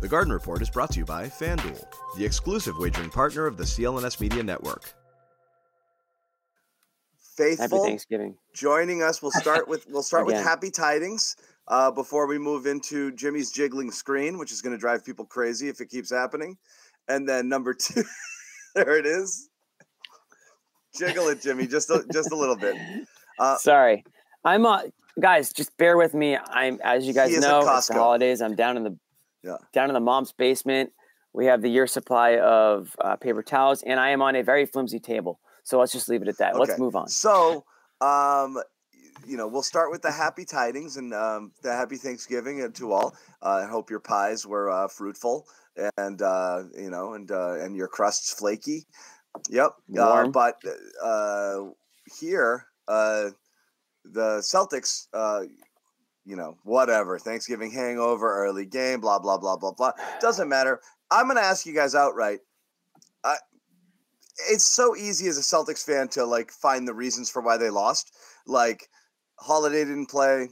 The Garden Report is brought to you by FanDuel, the exclusive wagering partner of the CLNS Media Network. Faithful, Happy Thanksgiving. joining us. We'll start with we'll start with happy tidings uh, before we move into Jimmy's jiggling screen, which is going to drive people crazy if it keeps happening. And then number two, there it is. Jiggle it, Jimmy, just a, just a little bit. Uh, Sorry. I'm uh guys, just bear with me. I'm as you guys He is at know, it's the holidays. I'm down in the Yeah. down in the mom's basement. We have the year supply of uh, paper towels, and I am on a very flimsy table. So let's just leave it at that. Let's move on. So, um, you know, we'll start with the happy tidings and um, the happy Thanksgiving uh, to all. Uh, I hope your pies were uh, fruitful and uh, you know, and uh, and your crusts flaky. Yep. Uh, but uh, here, uh, the Celtics. You know, whatever. Thanksgiving hangover, early game, blah blah blah blah blah. Doesn't matter. I'm gonna ask you guys outright I, it's so easy as a Celtics fan to like find the reasons for why they lost. Like Holiday didn't play.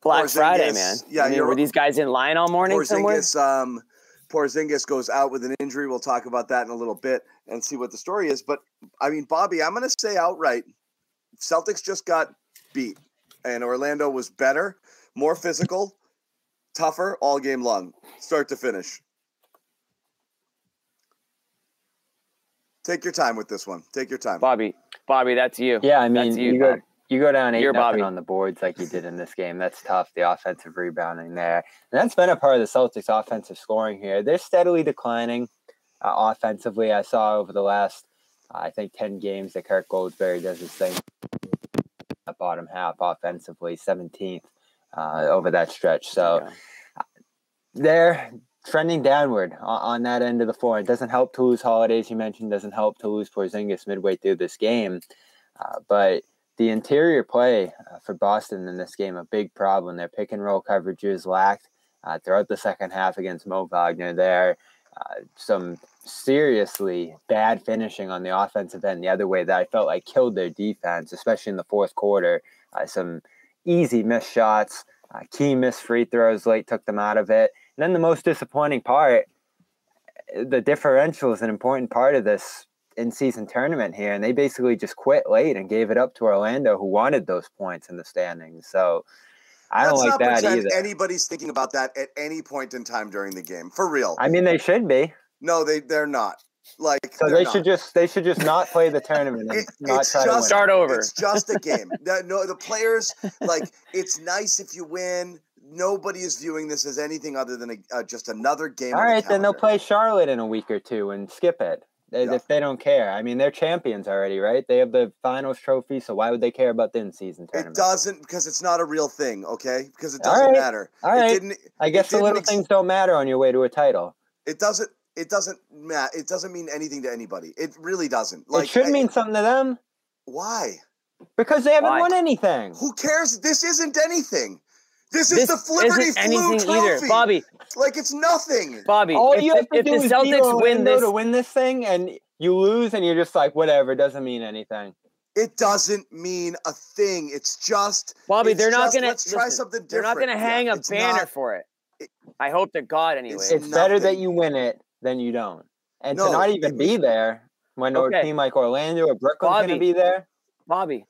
Black Friday, Porzingis- man. yeah, I mean, were these guys in line all morning somewhere? Porzingis, um, Porzingis goes out with an injury. We'll talk about that in a little bit and see what the story is. But I mean, Bobby, I'm going to say outright, Celtics just got beat, and Orlando was better, more physical, tougher all game long, start to finish. Take your time with this one. Take your time. Bobby, Bobby, that's you. Yeah, I mean, That's you, you, go you go down 8 You're nothing Bobby. on the boards like you did in this game. That's tough. The offensive rebounding there, and that's been a part of the Celtics' offensive scoring here. They're steadily declining uh, offensively. I saw over the last, uh, I think, ten games that Kirk Goldsberry does his thing. Bottom half offensively, seventeenth uh, over that stretch. So Yeah. they're trending downward on, on that end of the floor. It doesn't help to lose holidays. You mentioned doesn't help to lose Porzingis midway through this game, uh, but the interior play uh, for Boston in this game a big problem. Their pick and roll coverages lacked uh, throughout the second half against Mo Wagner. There, some seriously bad finishing on the offensive end the other way that I felt like killed their defense, especially in the fourth quarter. Uh, some easy missed shots, uh, key missed free throws late took them out of it. And then the most disappointing part, the differential is an important part of this in-season tournament here, and they basically just quit late and gave it up to Orlando, who wanted those points in the standings. So I don't Let's like not that either. anybody's thinking about that at any point in time during the game. For real. I mean, they should be. no, they they're not. Like So they're not. should just they should just not play the tournament and It- not it's try to just- Start over. It's just a game. No, no, the players like it's nice if you win. Nobody is viewing this as anything other than a, uh, just another game. All right, the then they'll play Charlotte in a week or two and skip it. They- Yeah. If they don't care, I mean, they're champions already, right? They have the finals trophy, so why would they care about the in-season It doesn't because it's not a real thing. Okay, because it doesn't right. matter. All It didn't. I guess the little ex- things don't matter on your way to a title. It doesn't. It doesn't matter. It doesn't mean anything to anybody. It really doesn't. Like it should I- mean something to them why? because they haven't Why? won anything. Who cares? This isn't anything. This is This the Liberty isn't Flu anything Trophy. either. Bobby, Like it's nothing. Bobby, All if, you the- have to if do the is beat Celtics win Orlando this, to win this thing, and you lose, and you're just like, whatever, it doesn't mean anything. It doesn't mean a thing. It's just Bobby, it's they're not gonna. Let's try listen, something different. They're not going to Yeah, hang a banner not- for it. it- I hope to God, anyway. It's- It's better that you win it than you don't, and No, to not even be there when Okay. a team like Orlando or Brooklyn's going to Bobby. be there. Bobby,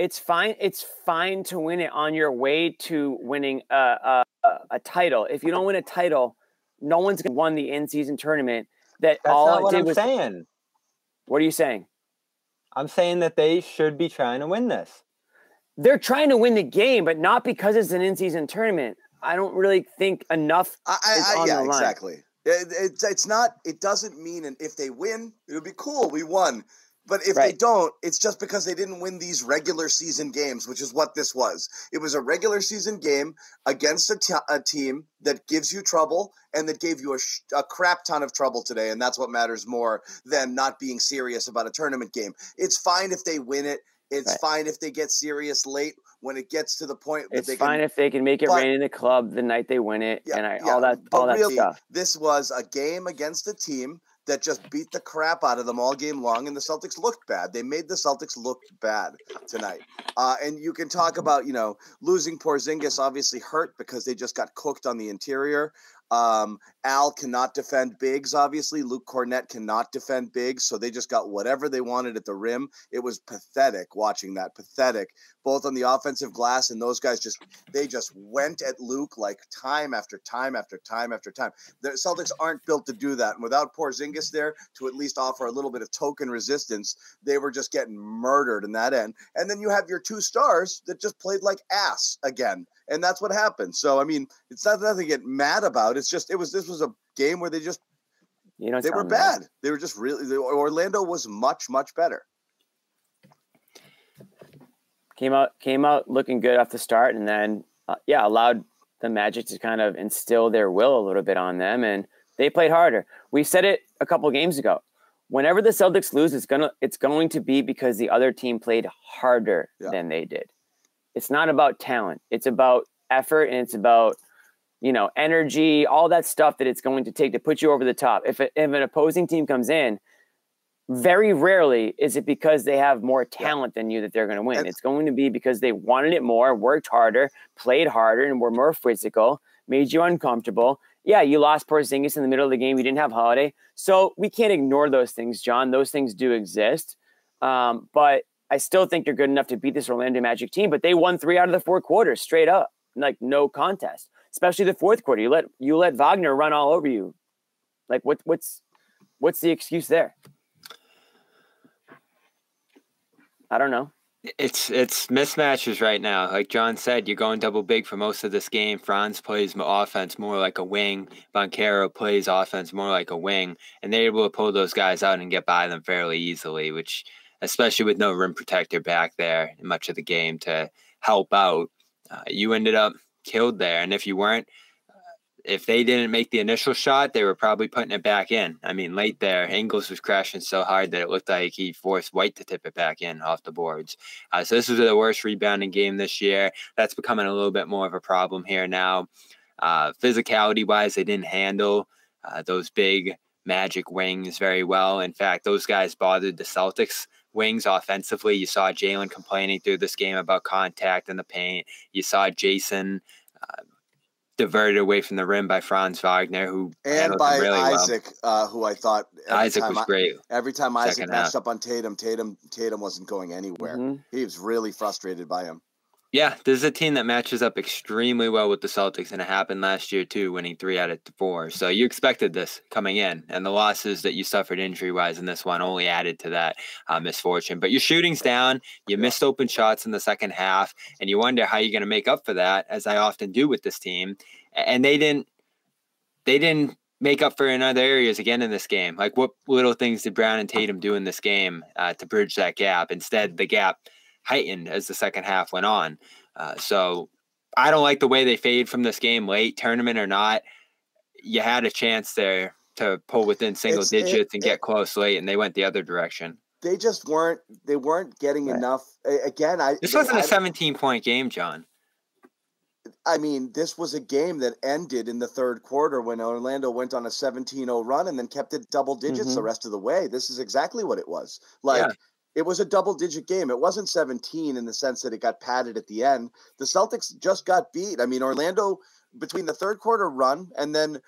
it's fine. It's fine to win it on your way to winning a a, a, a title. If you don't win a title, no one's gonna won the in-season tournament. That That's all not it what did I'm was. saying. What are you saying? I'm saying that they should be trying to win this. They're trying to win the game, but not because it's an in-season tournament. I don't really think enough. I, I, I, on yeah, the line. exactly. It, it's it's not. It doesn't mean, and if they win, it'll be cool. We won. But if they don't, it's just because they didn't win these regular season games, which is what this was. It was a regular season game against a team that gives you trouble and that gave you a, sh- a crap ton of trouble today, and that's what matters more than not being serious about a tournament game. It's fine if they win it. It's Right. fine if they get serious late when it gets to the point It's they fine can if they can make it but- rain in the club the night they win it, Yeah, and I, yeah, all that, but all that really, stuff. This was a game against a team that just beat the crap out of them all game long, and the Celtics looked bad. They made the Celtics look bad tonight. Uh, and you can talk about, you know, losing Porzingis obviously hurt because they just got cooked on the interior. Um, Al cannot defend bigs, obviously. Luke Kornet cannot defend bigs, so they just got whatever they wanted at the rim. It was pathetic watching that. Pathetic, both on the offensive glass and those guys just they just went at Luke like time after time after time after time. The Celtics aren't built to do that, and without Porzingis there to at least offer a little bit of token resistance, they were just getting murdered in that end. And then you have your two stars that just played like ass again and that's what happened. So I mean, it's not nothing to get mad about. It's just it was this was a game where they just you know they were bad. That. They were just really they, Orlando was much much better. Came out came out looking good off the start, and then uh, yeah allowed the Magic to kind of instill their will a little bit on them, and they played harder. We said it a couple games ago. Whenever the Celtics lose, it's gonna it's going to be because the other team played harder yeah. than they did it's not about talent. It's about effort and it's about you know energy, all that stuff that it's going to take to put you over the top. If, if an opposing team comes in, very rarely is it because they have more talent than you that they're going to win. it's going to be because they wanted it more, worked harder, played harder, and were more physical, made you uncomfortable. Yeah, you lost Porzingis in the middle of the game. You didn't have Holiday, so we can't ignore those things, John. Those things do exist, um, but I still think you're good enough to beat this Orlando Magic team, but they won three out of the four quarters straight up, like no contest. Especially the fourth quarter, you let you let Wagner run all over you. Like what what's what's the excuse there? I don't know. It's it's mismatches right now. Like John said, you're going double big for most of this game. Franz plays offense more like a wing. Banchero plays offense more like a wing, and they're able to pull those guys out and get by them fairly easily, which especially with no rim protector back there in much of the game to help out. Uh, you ended up killed there. And if you weren't, uh, if they didn't make the initial shot, they were probably putting it back in. I mean, late there, Ingles was crashing so hard that it looked like he forced White to tip it back in off the boards. Uh, so this was the worst rebounding game this year. That's becoming a little bit more of a problem here now. Uh, physicality wise, they didn't handle uh, those big magic wings very well. In fact, those guys bothered the Celtics wings offensively. You saw Jalen complaining through this game about contact in the paint. You saw Jayson uh, diverted away from the rim by Franz Wagner, who and by really Isaac, well. uh, who I thought Isaac was great. every time Isaac matched half. up on Tatum, Tatum Tatum wasn't going anywhere. Mm-hmm. He was really frustrated by him. Yeah, this is a team that matches up extremely well with the Celtics, and it happened last year too, winning three out of four. So you expected this coming in, and the losses that you suffered injury wise in this one only added to that uh, misfortune. But your shooting's down, you missed open shots in the second half, and you wonder how you're going to make up for that, as I often do with this team. And they didn't, they didn't make up for in other areas again in this game. Like what little things did Brown and Tatum do in this game uh, to bridge that gap? Instead, the gap heightened as the second half went on. Uh, so I don't like the way they fade from this game late, tournament or not. You had a chance there to pull within single it's, digits it, and get it, close late, and they went the other direction. They just weren't. They weren't getting right. enough. Again, I this wasn't I, a 17 point game, John. I mean, this was a game that ended in the third quarter when Orlando went on a 17-0 run and then kept it double digits mm-hmm. the rest of the way. This is exactly what it was. Like yeah it was a double digit game. It wasn't 17 in the sense that it got padded at the end. The Celtics just got beat. I mean, Orlando between the third quarter run and then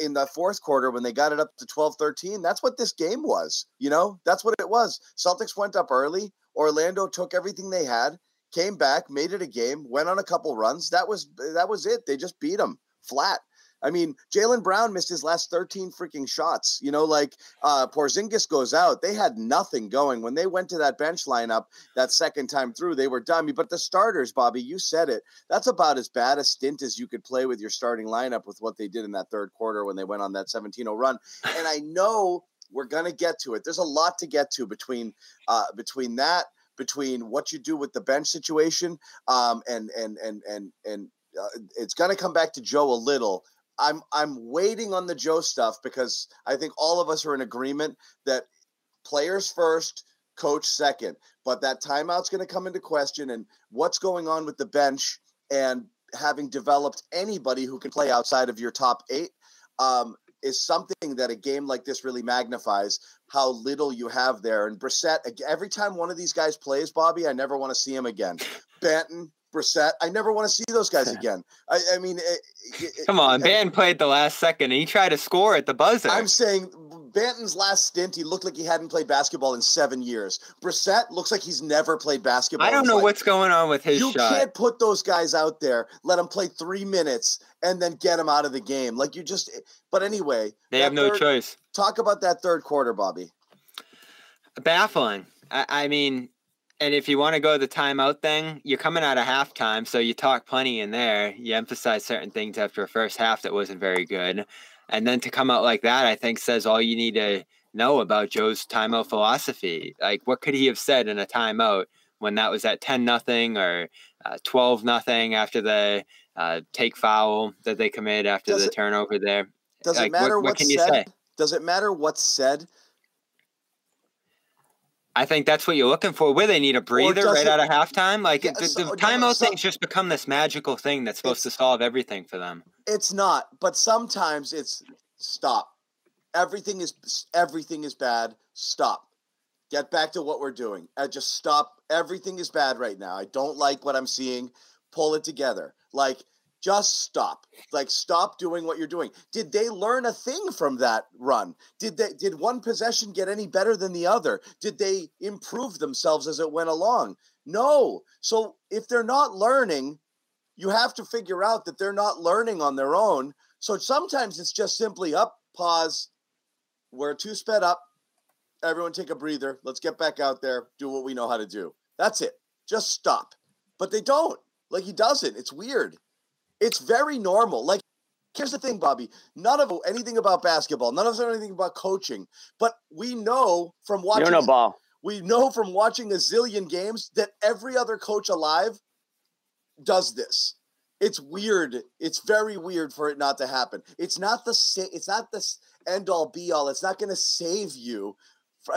in the fourth quarter when they got it up to 12 13 that's what this game was you know that's what it was celtics went up early orlando took everything they had came back made it a game went on a couple runs that was that was it they just beat them flat I mean, Jalen Brown missed his last 13 freaking shots. You know, like uh, Porzingis goes out. They had nothing going. When they went to that bench lineup that second time through, they were dummy. But the starters, Bobby, you said it. That's about as bad a stint as you could play with your starting lineup with what they did in that third quarter when they went on that 17 0 run. And I know we're going to get to it. There's a lot to get to between uh, between that between what you do with the bench situation um, and and and and and uh, it's going to come back to Joe a little I'm I'm waiting on the Joe stuff because I think all of us are in agreement that players first, coach second. But that timeout's going to come into question, and what's going on with the bench and having developed anybody who can play outside of your top eight um, is something that a game like this really magnifies how little you have there. And Brissett, every time one of these guys plays, Bobby, I never want to see him again. Banton, Brissett. I never want to see those guys again. I, I mean, it, it, come on, Banton played the last second and he tried to score at the buzzer. I'm saying Banton's last stint, he looked like he hadn't played basketball in seven years. Brissett looks like he's never played basketball. I don't know what's going on with his you shot. Can't put those guys out there, let them play three minutes, and then get them out of the game. Like you just. But anyway, they have no third, choice. Talk about that third quarter, Bobby. Baffling. I, I mean, and if you want to go the timeout thing, you're coming out of halftime, so you talk plenty in there. You emphasize certain things after a first half that wasn't very good. And then to come out like that, I think says all you need to know about Joe's timeout philosophy. Like, what could he have said in a timeout when that was at 10 nothing or uh, 12 nothing after the uh, take foul that they commit after does the it, turnover there? Does like, it matter what, what can said? you say? Does it matter what's said? I think that's what you're looking for. Where they need a breather right out of halftime, like yeah, the, the so, timeout so, thing's just become this magical thing that's supposed to solve everything for them. It's not, but sometimes it's stop. Everything is everything is bad. Stop. Get back to what we're doing. Uh, just stop. Everything is bad right now. I don't like what I'm seeing. Pull it together. Like just stop like stop doing what you're doing. Did they learn a thing from that run? Did they did one possession get any better than the other? Did they improve themselves as it went along? No. So if they're not learning you have to figure out that they're not learning on their own. So sometimes it's just simply up pause we're too sped up. Everyone take a breather. Let's get back out there do what we know how to do. That's it. Just stop. But they don't. Like he doesn't. It's weird it's very normal. Like, here's the thing, Bobby. None of anything about basketball. None of us know anything about coaching. But we know from watching. You know ball. We know from watching a zillion games that every other coach alive does this. It's weird. It's very weird for it not to happen. It's not the it's not the end all be all. It's not going to save you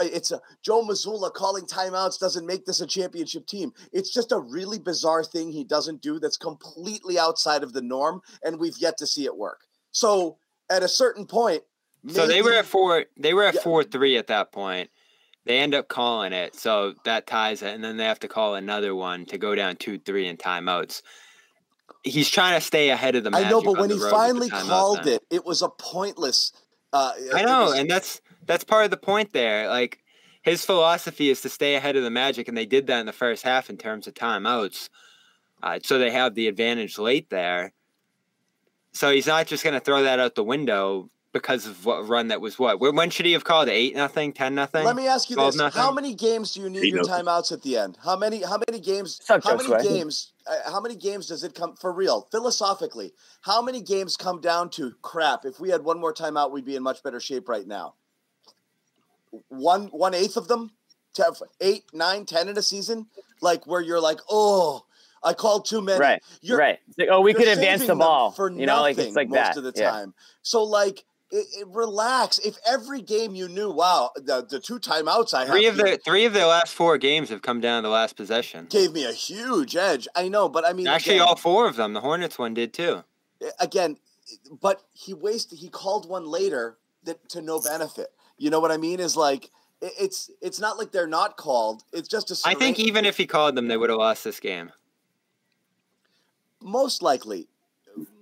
it's a Joe Mazzulla calling timeouts doesn't make this a championship team. It's just a really bizarre thing he doesn't do that's completely outside of the norm, and we've yet to see it work. So at a certain point, maybe, so they were at four. They were at yeah. four three at that point. They end up calling it, so that ties it, and then they have to call another one to go down two three in timeouts. He's trying to stay ahead of the. I know, but when he finally called it, it was a pointless. Uh, I know, was, and that's that's part of the point there. Like his philosophy is to stay ahead of the Magic, and they did that in the first half in terms of timeouts. Uh, so they have the advantage late there. So he's not just going to throw that out the window because of what run that was. What when should he have called eight nothing, ten nothing? Let me ask you this: nothing? How many games do you need your timeouts at the end? How many? How many games? How many way. games? Uh, how many games does it come for real? Philosophically, how many games come down to crap? If we had one more timeout, we'd be in much better shape right now one one eighth of them to have eight, nine, ten in a season, like where you're like, oh, I called too many. Right. You're, right. Like, oh, we could advance the ball for you know, like it's like most that. of the time. Yeah. So like. It, it, relax. If every game you knew, wow, the, the two timeouts I three have of the three of their last four games have come down to the last possession. Gave me a huge edge. I know, but I mean, actually, again, all four of them. The Hornets one did too. Again, but he wasted. He called one later that to no benefit. You know what I mean? Is like it's it's not like they're not called. It's just a. I think even if he called them, they would have lost this game. Most likely.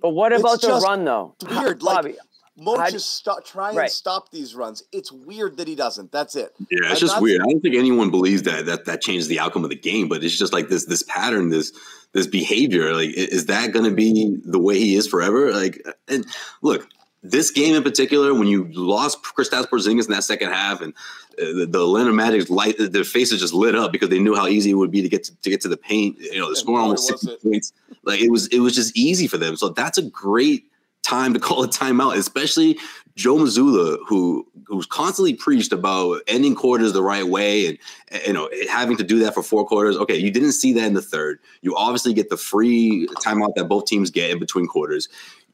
But what about the run though? It's weird, like Bobby, Mo just stop, try and right. stop these runs. It's weird that he doesn't. That's it. Yeah, it's I'm just weird. I don't think anyone believes that that that changes the outcome of the game. But it's just like this this pattern, this this behavior. Like, is that going to be the way he is forever? Like, and look, this game in particular, when you lost Kristaps Porzingis in that second half, and uh, the, the Atlanta Magic's light, their faces just lit up because they knew how easy it would be to get to, to get to the paint. You know, the score almost sixty points. Like it was, it was just easy for them. So that's a great time to call a timeout, especially Joe Mazzulla, who who's constantly preached about ending quarters the right way and you know having to do that for four quarters. Okay, you didn't see that in the third. You obviously get the free timeout that both teams get in between quarters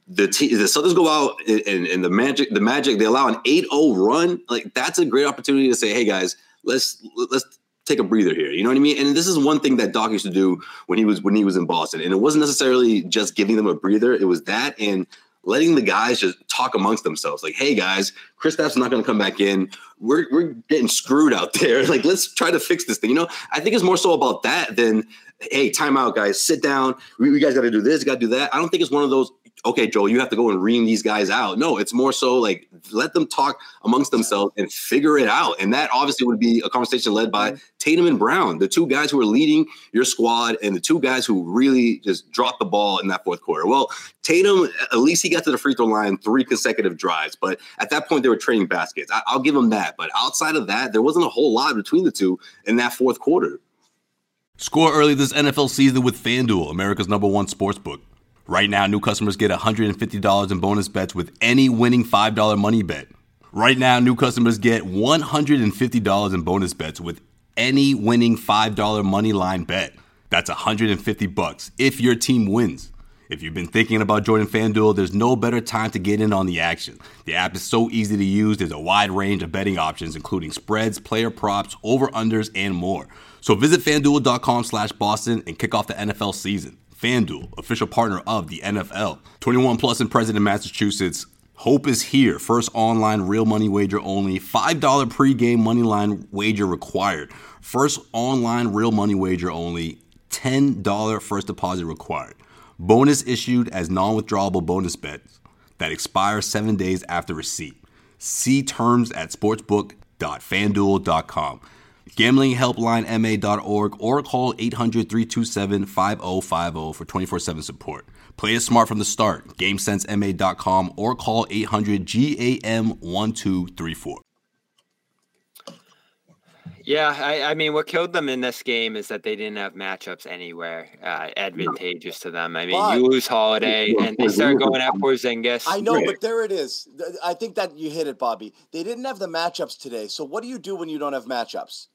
the t- the Celtics go out and, and the Magic the Magic they allow an 8-0 run. Like that's a great opportunity to say, hey guys, let's let's take a breather here. You know what I mean? And this is one thing that Doc used to do when he was when he was in Boston. And it wasn't necessarily just giving them a breather. It was that and letting the guys just talk amongst themselves. Like, hey guys, Chris Kristaps not going to come back in. We're we're getting screwed out there. Like, let's try to fix this thing. You know, I think it's more so about that than hey, timeout, guys, sit down. We, we guys got to do this, got to do that. I don't think it's one of those okay, Joel, you have to go and ream these guys out. No, it's more so like let them talk amongst themselves and figure it out. And that obviously would be a conversation led by mm-hmm. Tatum and Brown, the two guys who are leading your squad and the two guys who really just dropped the ball in that fourth quarter. Well, Tatum, at least he got to the free throw line three consecutive drives, but at that point they were trading baskets. I, will give him that. But outside of that, there wasn't a whole lot between the two in that fourth quarter. Score early this NFL season with FanDuel, America's number one sports book. Right now, new customers get $150 in bonus bets with any winning $5 money bet. Right now, new customers get $150 in bonus bets with any winning $5 money line bet. That's 150 bucks if your team wins. If you've been thinking about joining FanDuel, there's no better time to get in on the action. The app is so easy to use. There's a wide range of betting options, including spreads, player props, over-unders, and more. So visit FanDuel.com slash Boston and kick off the NFL season. FanDuel, official partner of the NFL. 21 plus and present in Massachusetts. Hope is here. First online real money wager only. $5 pregame money line wager required. First online real money wager only. $10 first deposit required. Bonus issued as non withdrawable bonus bets that expire seven days after receipt. See terms at sportsbook.fanduel.com gamblinghelplinema.org or call 800-327-5050 for 24-7 support. Play it smart from the start. GameSenseMA.com or call 800-GAM-1234. Yeah, I, I, mean, what killed them in this game is that they didn't have matchups anywhere uh, advantageous to them. I mean, but, you lose Holiday, and they start going at Porzingis. I know, but there it is. I think that you hit it, Bobby. They didn't have the matchups today. So what do you do when you don't have matchups?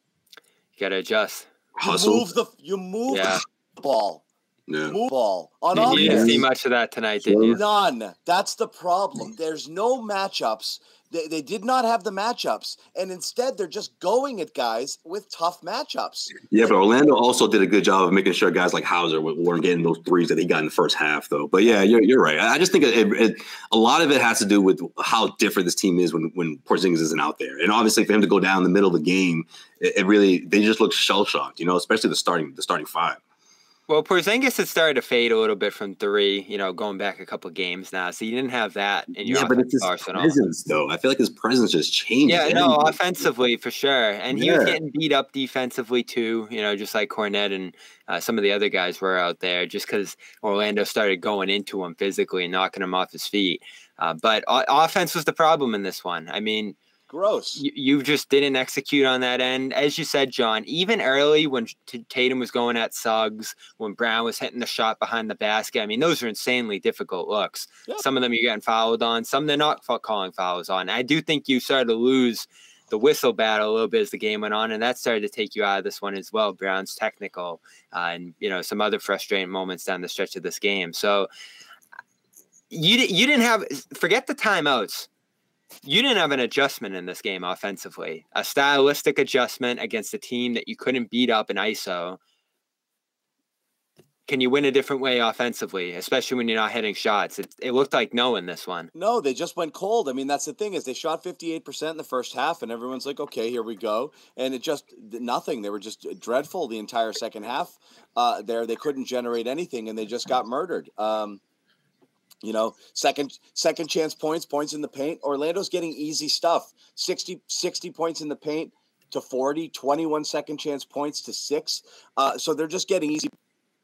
You gotta adjust. You move the you move yeah. the ball. Yeah. Move ball on you, you didn't see much of that tonight, did you? None. That's the problem. There's no matchups they, they did not have the matchups, and instead they're just going at guys with tough matchups. Yeah, but Orlando also did a good job of making sure guys like Hauser weren't getting those threes that he got in the first half, though. But yeah, you're, you're right. I just think it, it, a lot of it has to do with how different this team is when when Porzingis isn't out there, and obviously for him to go down in the middle of the game, it, it really they just look shell shocked, you know, especially the starting the starting five. Well, Porzingis had started to fade a little bit from three, you know, going back a couple games now. So you didn't have that in your yeah, but it's his arsenal. presence, though. I feel like his presence just changed. Yeah, no, offensively for sure, and he was getting beat up defensively too. You know, just like Kornet and uh, some of the other guys were out there, just because Orlando started going into him physically and knocking him off his feet. Uh, but uh, offense was the problem in this one. I mean, Gross. You, you, just didn't execute on that end. As you said, John, even early when Tatum was going at Suggs, when Brown was hitting the shot behind the basket, I mean, those are insanely difficult looks. Yep. Some of them you're getting fouled on, some they're not calling fouls on. I do think you started to lose the whistle battle a little bit as the game went on, and that started to take you out of this one as well. Brown's technical uh, and, you know, some other frustrating moments down the stretch of this game. So, you, you didn't have forget the timeouts you didn't have an adjustment in this game offensively, a stylistic adjustment against a team that you couldn't beat up in ISO. Can you win a different way offensively, especially when you're not hitting shots? It, it looked like no in this one. No, they just went cold. I mean, that's the thing is they shot 58% in the first half, and everyone's like, okay, here we go. And it just nothing. They were just dreadful the entire second half. Uh, there, they couldn't generate anything, and they just got murdered. Um, you know, second second chance points, points in the paint. Orlando's getting easy stuff. 60, 60 points in the paint to 40, 21 second chance points to six. Uh, so they're just getting easy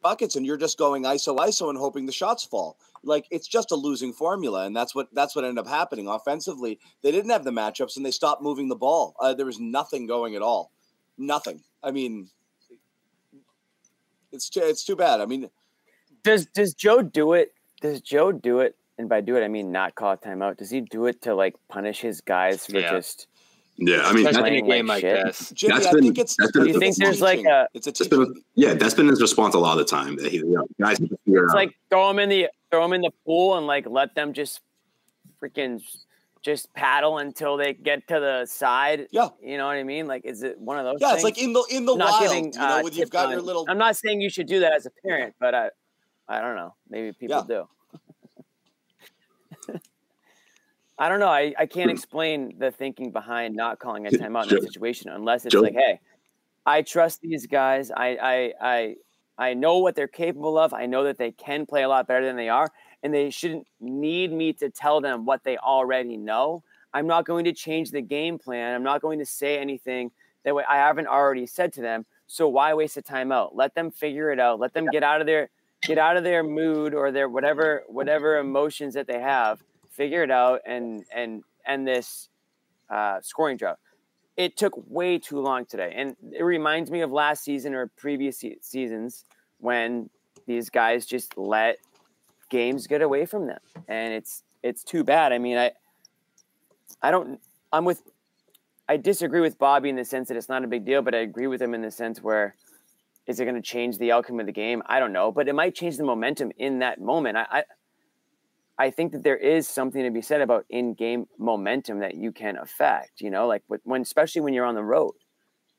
buckets and you're just going ISO ISO and hoping the shots fall. Like it's just a losing formula, and that's what that's what ended up happening. Offensively, they didn't have the matchups and they stopped moving the ball. Uh, there was nothing going at all, nothing. I mean, it's it's too bad. I mean, does does Joe do it does Joe do it? And by do it, I mean not call a timeout. Does he do it to like punish his guys for yeah. just? Yeah, I mean, playing a game like, like this. Jimmy, that's I been, think it's. That's been, do you think there's like a? It's a teaching. Been, yeah, that's been his response a lot of the time. That he, you know, guys, it's like throw him in the throw him in the pool and like let them just freaking just paddle until they get to the side. Yeah, you know what I mean. Like, is it one of those? Yeah, things? it's like in the in the not wild. Giving, you know, uh, when you've got on, your little. I'm not saying you should do that as a parent, but I, I don't know. Maybe people yeah. do. I don't know. I, I can't explain the thinking behind not calling a timeout in that situation unless it's like, hey, I trust these guys. I I I I know what they're capable of. I know that they can play a lot better than they are, and they shouldn't need me to tell them what they already know. I'm not going to change the game plan. I'm not going to say anything that way I haven't already said to them. So why waste a timeout? Let them figure it out. Let them get out of their get out of their mood or their whatever whatever emotions that they have. Figure it out and and end this uh, scoring drought. It took way too long today, and it reminds me of last season or previous se- seasons when these guys just let games get away from them, and it's it's too bad. I mean, I I don't. I'm with. I disagree with Bobby in the sense that it's not a big deal, but I agree with him in the sense where is it going to change the outcome of the game? I don't know, but it might change the momentum in that moment. I, I, I think that there is something to be said about in-game momentum that you can affect. You know, like when, especially when you're on the road,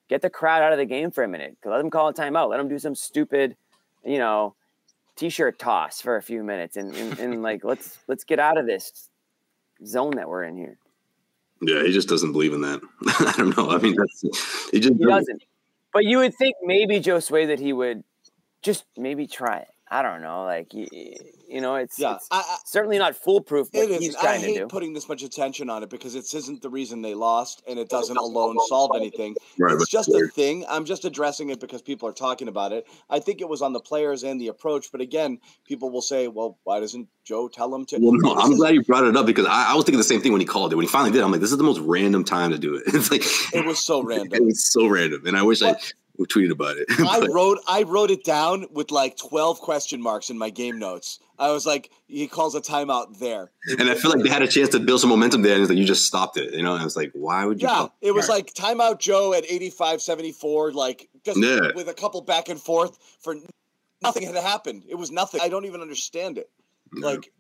get the crowd out of the game for a minute. Let them call a timeout. Let them do some stupid, you know, t-shirt toss for a few minutes, and, and, and like let's let's get out of this zone that we're in here. Yeah, he just doesn't believe in that. I don't know. I mean, that's he just he doesn't. But you would think maybe Josue that he would just maybe try it. I don't know. Like you, you know, it's, yeah, it's I, I, certainly not foolproof. What it is. I hate putting this much attention on it because it isn't the reason they lost, and it doesn't alone solve anything. Right, it's just a thing. I'm just addressing it because people are talking about it. I think it was on the players and the approach, but again, people will say, "Well, why doesn't Joe tell him to?" Well, no, I'm glad you brought it up because I, I, was thinking the same thing when he called it. When he finally did, I'm like, "This is the most random time to do it." It's like it was so random. It was so random, and I wish but, I we tweeted about it. I wrote I wrote it down with like twelve question marks in my game notes. I was like, he calls a timeout there, and I feel like they had a chance to build some momentum there, and it's like you just stopped it. You know, and I was like, why would you? Yeah, it was like timeout Joe at 85, 74, like just yeah. with a couple back and forth for nothing had happened. It was nothing. I don't even understand it. Yeah. Like,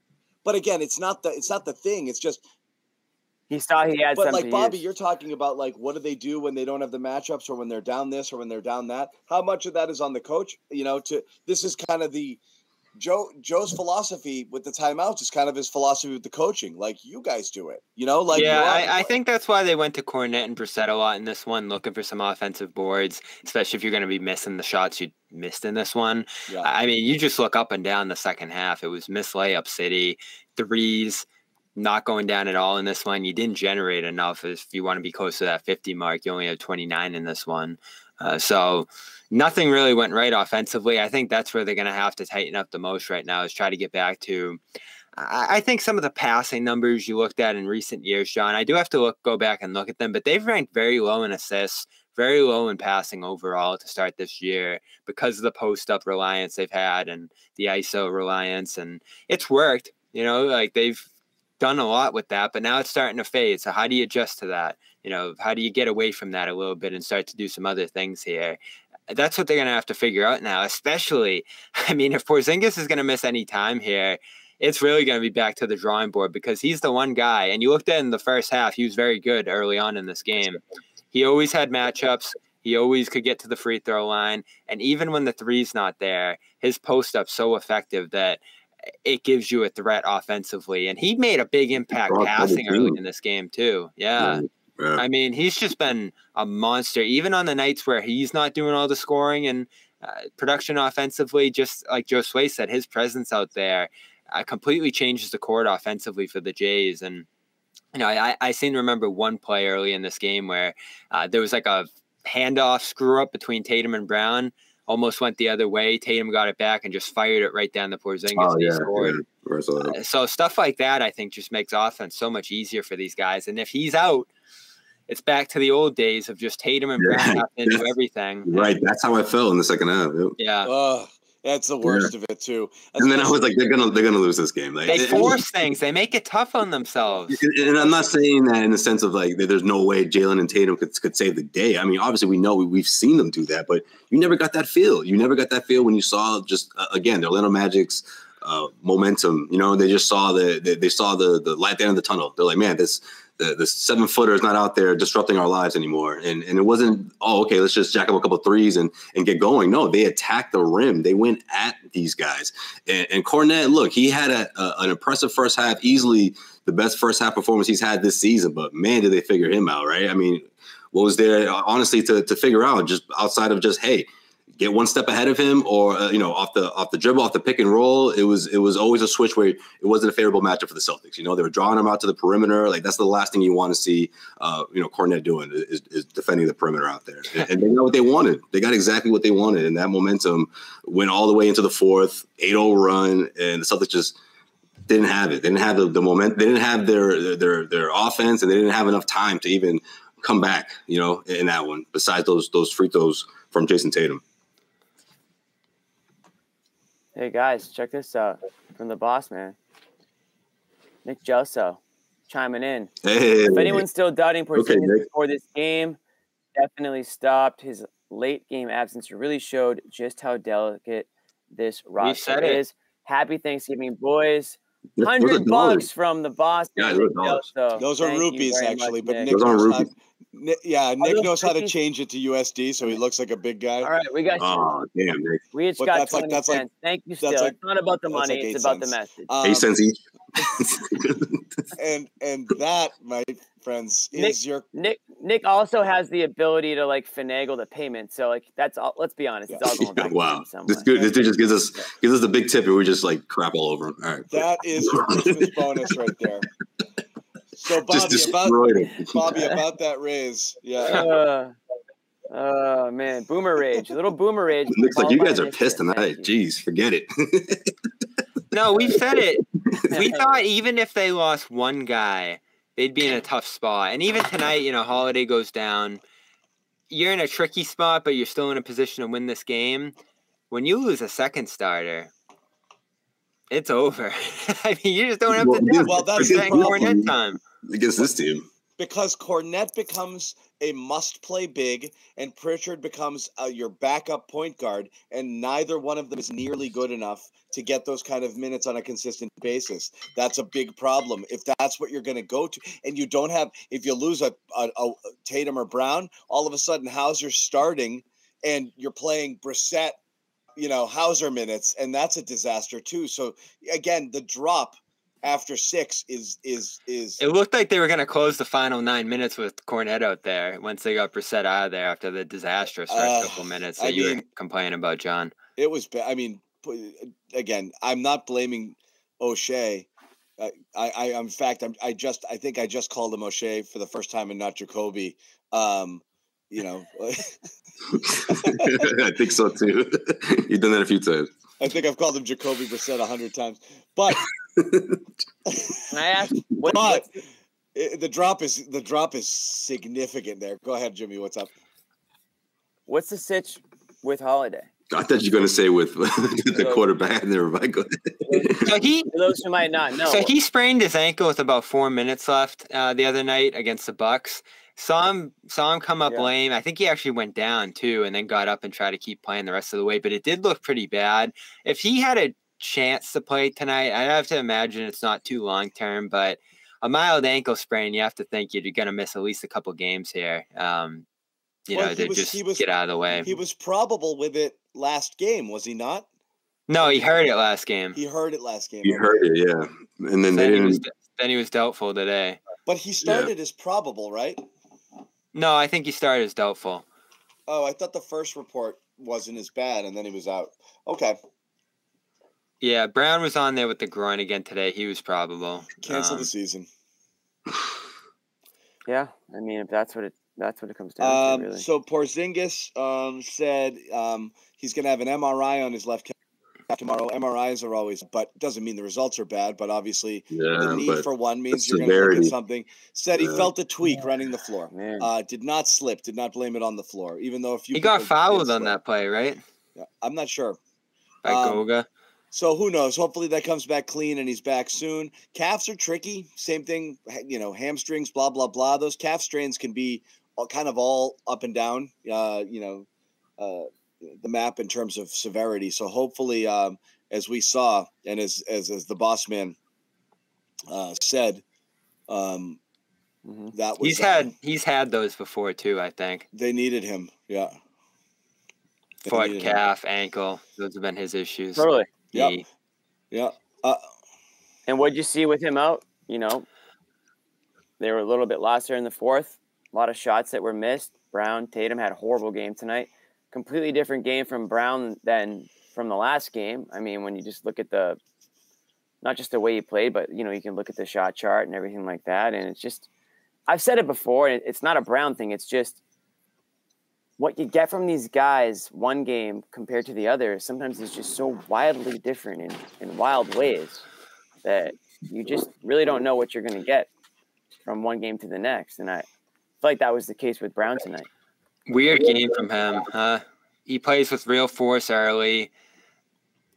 but again, it's not the it's not the thing. It's just he saw he had but like bobby you're talking about like what do they do when they don't have the matchups or when they're down this or when they're down that? How much of that is on the coach? You know to this is kind of the joe joe's philosophy with the timeouts is kind of his philosophy with the coaching. Like you guys do it you know? Like yeah I, I, think that's why they went to Kornet and Brissett a lot in this one looking for some offensive boards especially if you're going to be missing the shots you missed in this one. Yeah. i mean you just look up and down the second half. It was miss layup city threes not going down at all in this one. You didn't generate enough if you want to be close to that 50 mark. You only have 29 in this one. Uh, so nothing really went right offensively. I think that's where they're going to have to tighten up the most right now is try to get back to. I, think some of the passing numbers you looked at in recent years, John, I do have to look go back and look at them, but they've ranked very low in assists, very low in passing overall to start this year because of the post up reliance they've had and the ISO reliance, and it's worked. You know, like they've done a lot with that, but now it's starting to fade. So how do you adjust to that? You know, how do you get away from that a little bit and start to do some other things here? That's what they're going to have to figure out now. Especially, I mean, if Porzingis is going to miss any time here, it's really going to be back to the drawing board because he's the one guy. And you looked at in the first half, he was very good early on in this game. He always had matchups. He always could get to the free throw line. And even when the three's not there, his post up's so effective that it gives you a threat offensively. And he made a big impact passing early in this game too. Yeah. yeah. I mean, he's just been a monster, even on the nights where he's not doing all the scoring and uh, production offensively. Just like Josue said, his presence out there uh, completely changes the court offensively for the Jays. And you know, I, I seem to remember one play early in this game where uh, there was like a handoff screw up between Tatum and Brown almost went the other way. Tatum got it back and just fired it right down the Porzingis. Oh, yeah, scored. Yeah. Uh, so stuff like that, I think, just makes offense so much easier for these guys. And if he's out, it's back to the old days of just Tatum and Brown yeah. into everything. Right. That's how I felt in the second half. Yep. Yeah. Uh, that's the worst yeah. of it too. and then I was like, they're gonna they're gonna lose this game. Like, they force things. They make it tough on themselves. And I'm not saying that in the sense of like there's no way Jalen and Tatum could, could save the day. I mean, obviously we know we, we've seen them do that, but you never got that feel. You never got that feel when you saw just uh, again the Orlando Magic's uh, momentum. You know, they just saw the they, they saw the the light at the end of the tunnel. They're like, man, this the, the seven footer is not out there disrupting our lives anymore. And and it wasn't, oh, okay, let's just jack up a couple threes and and get going. No, they attacked the rim. They went at these guys. And, and Kornet, look, he had a, a, an impressive first half, easily the best first half performance he's had this season. But man, did they figure him out, right? I mean, what was there honestly to to figure out just outside of just hey get one step ahead of him, or uh, you know, off the off the dribble, off the pick and roll. It was it was always a switch where it wasn't a favorable matchup for the Celtics. You know, they were drawing him out to the perimeter. Like that's the last thing you want to see. Uh, you know, Kornet doing is, is defending the perimeter out there, and, and they got what they wanted. They got exactly what they wanted, and that momentum went all the way into the fourth, 8-0 run, and the Celtics just didn't have it. They didn't have the, the moment. They didn't have their their their offense, and they didn't have enough time to even come back. You know, in that one. Besides those those free throws from Jayson Tatum. Hey guys, check this out from the boss man, Nick Gelso, chiming in. Hey, If anyone's still doubting Okay, Porzingis Nick. before this game, definitely stopped. His late game absence really showed just how delicate this roster is. Happy Thanksgiving, boys. Those are Hundred dollars. bucks from the boss. Yeah, those are dollars. Gelso. Those are rupees, very much, actually, but Nick. Nick Those aren't knows how, rupees. Nick, yeah, Nick those knows how to change it to USD, so he looks like a big guy. All right, we got Oh damn, Nick. we each But got that's like- twenty that's like- cents. Thank you. Still, like- it's not about the money; like eight it's about the message. Um, Eight cents each. and and that, my friends, is Nick- your Nick Nick also has the ability to like finagle the payment. So like that's all. Let's be honest, it's all going back to wow, this way. dude, this dude just gives us gives us the big tip, and we just like crap all over him. All right, that is Christmas bonus right there. So just Bobby, about destroyed. Bobby about that raise, yeah. Uh, oh man, boomer rage, a little boomer rage. Looks like you guys are pissed tonight. Thank you. Jeez, forget it. No, we've said it. We thought even if they lost one guy, they'd be in a tough spot. And even tonight, you know, Holiday goes down. You're in a tricky spot, but you're still in a position to win this game. When you lose a second starter, it's over. I mean, you just don't have Well, to do Well, that's the problem. Time. Against this team, because Kornet becomes a must-play big, and Pritchard becomes uh, your backup point guard, and neither one of them is nearly good enough to get those kind of minutes on a consistent basis. That's a big problem. If that's what you're going to go to, and you don't have, if you lose a, a, a Tatum or Brown, all of a sudden Hauser's starting, and you're playing Brissett, you know, Hauser minutes, and that's a disaster too. So again, the drop after six is is is It looked like they were going to close the final nine minutes with Kornet out there once they got Brissett out of there after the disastrous first Uh, couple minutes I that you were mean- complaining about, John. It was bad. I mean, again, I'm not blaming Oshae. I, I, I in fact, I'm, I just, I think I just called him Oshae for the first time and not Jacoby. Um, you know, I think so too. You've done that a few times. I think I've called him Jacoby Brissett a hundred times, but, Can I ask? What, but what's, i- the drop is the drop is significant there. Go ahead, Jimmy. What's up? what's the sitch with Holiday? I thought you were going to say with the quarterback. Never mind. Go ahead. So he For those who might not know, So he sprained his ankle with about four minutes left uh, the other night against the Bucks. Saw him saw him come up Yeah. lame. I think he actually went down too, and then got up and tried to keep playing the rest of the way. But it did look pretty bad. If he had a chance to play tonight, I have to imagine it's not too long term. But a mild ankle sprain, you have to think you're going to miss at least a couple games here. Um, you Well, know, he to was- just was- get out of the way. He was probable with it last game, was he not? no, he heard it last game. He heard it last game. You heard it, yeah. And then they Then he, was, didn't. then he was doubtful today. But he started as probable, right? No, I think he started as doubtful. Oh, I thought the first report wasn't as bad, and then he was out. Okay, Yeah, Brown was on there with the groin again today. He was probable. cancel Um, the season. yeah, I mean, if that's what it that's what it comes down to, Um, really. so Porzingis um, said um, he's going to have an MRI on his left calf tomorrow. MRIs are always, but doesn't mean the results are bad. But obviously, the need for one means you're going to look at something. Said he Yeah. felt a tweak running the floor. Uh, did not slip. Did not blame it on the floor, even though if you He got people fouled on that play, right? Yeah, I'm not sure. By Um, Goga. So who knows? Hopefully that comes back clean and he's back soon. Calves are tricky. Same thing, you know, hamstrings, blah blah blah. Those calf strains can be all, kind of all up and down. Uh, you know, uh, the map in terms of severity. So hopefully, um, as we saw, and as as as the boss man uh, said, um, Mhm. that was He's uh, had he's had those before too. I think they needed him. Yeah. They foot, needed him. calf, ankle. Those have been his issues. totally. Yep. Knee. Yeah. Uh, And what'd you see with him out? You know, they were a little bit lost there in the fourth. A lot of shots that were missed. Brown, Tatum had a horrible game tonight. Completely different game from Brown than from the last game. I mean, when you just look at the not just the way he played, but you know, you can look at the shot chart and everything like that. And it's just, I've said it before, and it's not a Brown thing. It's just what you get from these guys one game compared to the other. Sometimes it's just so wildly different in, in wild ways that you just really don't know what you're going to get from one game to the next. And I feel like that was the case with Brown tonight. Weird game from him, huh? He plays with real force early.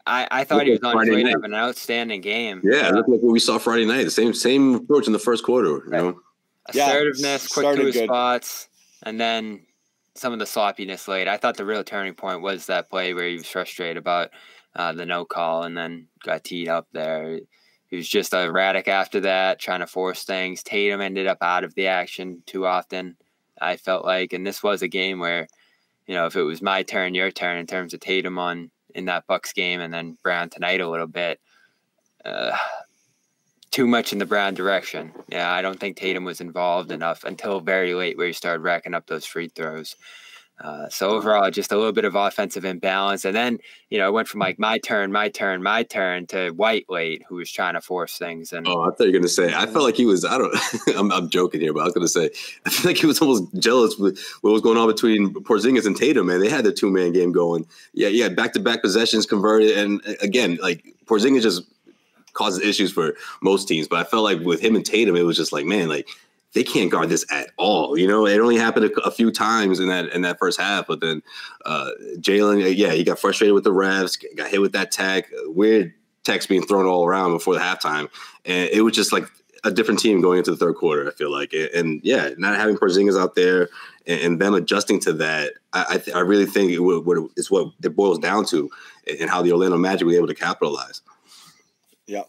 I, I thought he was on Friday have an outstanding game. Yeah, it looked like what we saw Friday night. The same same approach in the first quarter. You know, assertiveness, yeah, quick to his spots, and then some of the sloppiness late. I thought the real turning point was that play where he was frustrated about uh, the no call and then got teed up there. He was just erratic after that, trying to force things. Tatum ended up out of the action too often. I felt like, and this was a game where, you know, if it was my turn, your turn in terms of Tatum on in that Bucks game, and then Brown tonight a little bit. Uh, too much in the Brown direction. Yeah, I don't think Tatum was involved enough until very late, where he started racking up those free throws. Uh, so overall, just a little bit of offensive imbalance, and then you know it went from like my turn, my turn, my turn to White late, who was trying to force things. And oh, I thought you were gonna say I felt like he was. I don't. I'm, I'm joking here, but I was gonna say I feel like he was almost jealous with what was going on between Porzingis and Tatum. Man, they had the two man game going. Yeah, yeah, back to back possessions converted, and again, like Porzingis just causes issues for most teams. But I felt like with him and Tatum, it was just like, man, like they can't guard this at all. You know, it only happened a, a few times in that in that first half. But then uh, Jaylen, uh, yeah, he got frustrated with the refs, got hit with that tech, weird techs being thrown all around before the halftime, and it was just like a different team going into the third quarter. I feel like, and, and yeah, not having Porzingis out there and, and them adjusting to that, I I, I really think it w- what is what it boils down to, and how the Orlando Magic were able to capitalize. Yeah.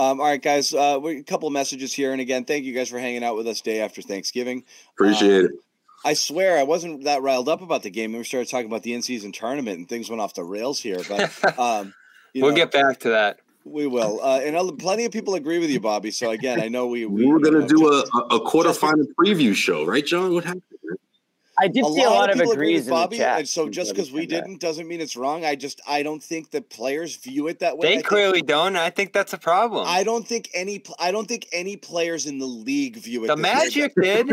Um, all right, guys. Uh, a couple of messages here, and again, thank you guys for hanging out with us day after Thanksgiving. Appreciate it. I swear I wasn't that riled up about the game. When we started talking about the in-season tournament, and things went off the rails here. But um, we'll know, get back to that. We will, uh, and plenty of people agree with you, Bobby. So again, I know we we, we were going to do a, a quarterfinal preview show, right, John? What happened? I did a see a lot of, of agrees in Bobby, the chat. And so just because we didn't that. doesn't mean it's wrong. I just I don't think the players view it that way. They I clearly think, don't. I think that's a problem. I don't think any I don't think any players in the league view it. The Magic way. did.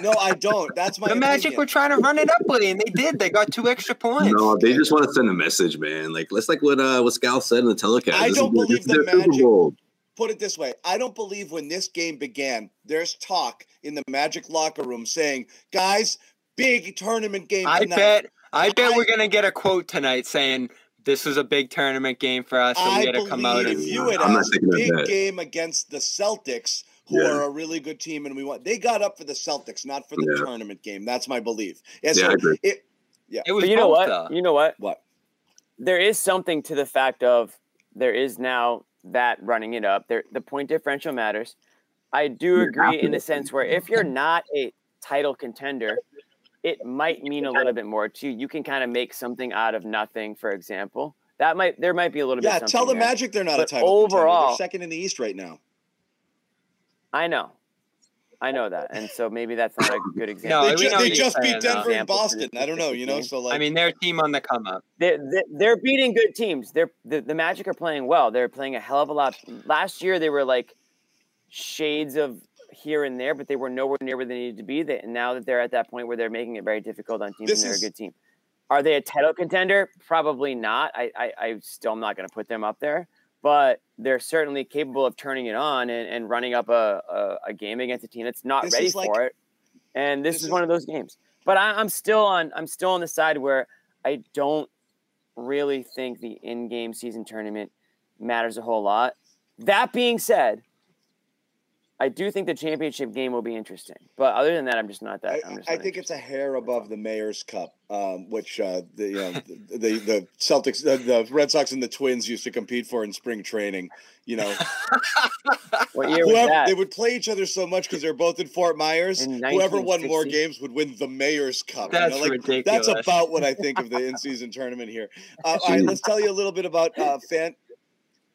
no, I don't. That's my. The opinion. Magic were trying to run it up with and they did. They got two extra points. No, they just want to send a message, man. Like let's like what uh what Scal said in the telecast. I this don't believe the Magic put it this way I don't believe when this game began, there's talk in the Magic locker room saying, guys, big tournament game. I bet. I bet I, we're gonna get a quote tonight saying this was a big tournament game for us, so I we had to come out and view it I'm as a big game against the Celtics, who yeah. are a really good team, and we want. They got up for the Celtics, not for the yeah. tournament game. That's my belief. And yeah, so I agree. It, yeah, it was. But you know what? Though. You know what? What? There is something to the fact of there is now that running it up. There, the point differential matters. I do agree in the sense where if you're not a title contender, it might mean a little bit more too. You You can kind of make something out of nothing, for example. That might there might be a little yeah, bit. Yeah, tell the there. Magic they're not but a title overall. They're second in the East right now. I know, I know that, and so maybe that's not a good example. no, they, ju- they just beat Denver and Boston. I don't know, you know. So like, I mean, they're team on the come up. They're, they're beating good teams. They're the, the Magic are playing well. They're playing a hell of a lot. Last year they were like shades of here and there, but they were nowhere near where they needed to be. They, and now that they're at that point where they're making it very difficult on teams, this and they're is, a good team. Are they a title contender? Probably not. I, I, I still am not going to put them up there, but they're certainly capable of turning it on and, and running up a, a, a game against a team that's not ready like, for it. And this, this is, is one of those games. But I, I'm still on. I'm still on the side where I don't really think the in-game season tournament matters a whole lot. That being said, I do think the championship game will be interesting, but other than that, I'm just not that. I, just I think it's a hair above the Mayor's Cup, um, which uh, the, you know, the, the, the Celtics, the, the, Red Sox, and the Twins used to compete for in spring training. You know, what year whoever, was that? They would play each other so much because they're both in Fort Myers. In whoever won more games would win the Mayor's Cup. That's you know, like, ridiculous. That's about what I think of the in-season tournament here. Uh, all right, let's tell you a little bit about uh, fan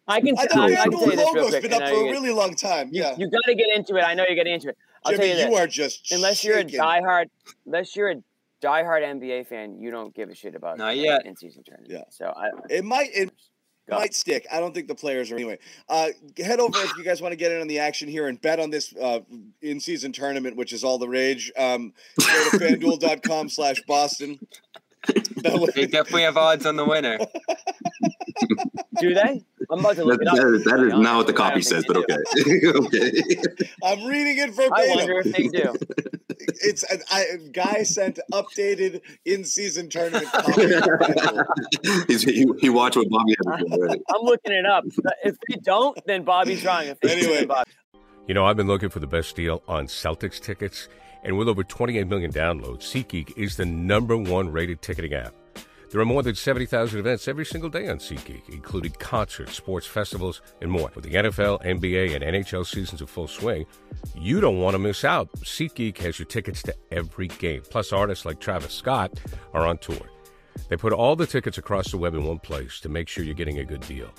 I can. I think I, I can say this real been up for a really long time. Yeah, you got to get into it. I know you're getting into it. I'll Jimmy, tell you, you are just unless shaking. you're a diehard, unless you're a diehard NBA fan, you don't give a shit about not yet in season tournament. Yeah. So I, it might it Go. might stick. I don't think the players are anyway. Uh, head over if you guys want to get in on the action here and bet on this uh, in season tournament, which is all the rage. Um, go to fanduel.com slash Boston. they definitely have odds on the winner. Do they? I'm about to look that, it up. That is, that is not what the copy says, but okay. okay. I'm reading it verbatim. I wonder if they do. It's a I, guy sent updated in season tournament. he, he watched what Bobby had to do. Right? I'm looking it up. If they don't, then Bobby's wrong. If they anyway, Bobby. you know, I've been looking for the best deal on Celtics tickets, and with over 28 million downloads, SeatGeek is the number one rated ticketing app. There are more than 70,000 events every single day on SeatGeek, including concerts, sports festivals, and more. With the NFL, NBA, and NHL seasons in full swing, you don't want to miss out. SeatGeek has your tickets to every game. Plus, artists like Travis Scott are on tour. They put all the tickets across the web in one place to make sure you're getting a good deal.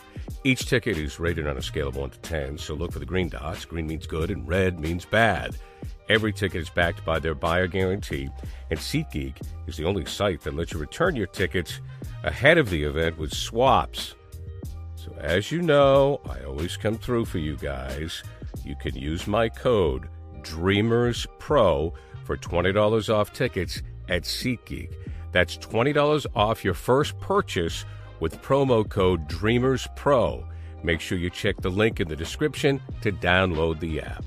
Each ticket is rated on a scale of 1 to 10, so look for the green dots. Green means good, and red means bad. Every ticket is backed by their buyer guarantee, and SeatGeek is the only site that lets you return your tickets ahead of the event with swaps. So, as you know, I always come through for you guys. You can use my code DREAMERSPRO for $20 off tickets at SeatGeek. That's $20 off your first purchase with promo code DREAMERSPRO. Make sure you check the link in the description to download the app.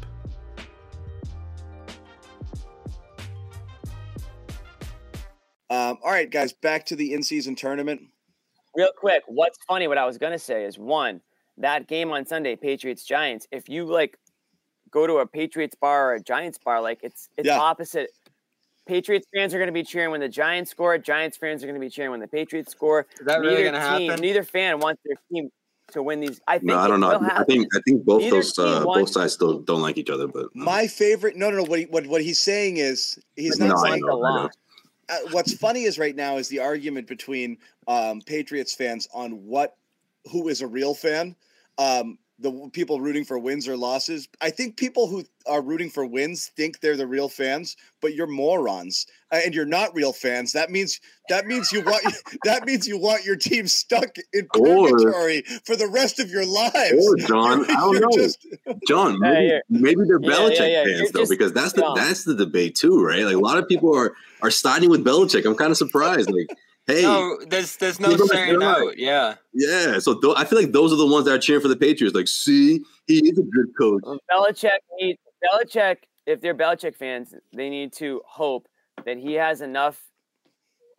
Um, all right, guys, back to the in-season tournament. Real quick, what's funny? What I was gonna say is one that game on Sunday, Patriots Giants. If you like go to a Patriots bar or a Giants bar, like it's it's yeah. opposite. Patriots fans are going to be cheering when the Giants score. Giants fans are going to be cheering when the Patriots score. Is that neither really going to happen? Neither fan wants their team to win these. I think no, I don't know. I think I think both neither those uh, both sides still don't like each other. But my favorite, no, no, no. What he, what what he's saying is he's not no, saying a lot uh, what's funny is right now is the argument between um, Patriots fans on what who is a real fan. Um, the people rooting for wins or losses. I think people who are rooting for wins think they're the real fans, but you're morons and you're not real fans. That means that means you want that means you want your team stuck in purgatory or, for the rest of your lives. Or John, I don't know. Just, John, maybe, maybe they're yeah, Belichick yeah, yeah. fans you're though, just, because that's the that's the debate too, right? Like a lot of people are are siding with Belichick. I'm kind of surprised, like. Hey, no, there's there's no certain note. Yeah, yeah. So th- I feel like those are the ones that are cheering for the Patriots. Like, see, he is a good coach. Belichick needs Belichick. If they're Belichick fans, they need to hope that he has enough,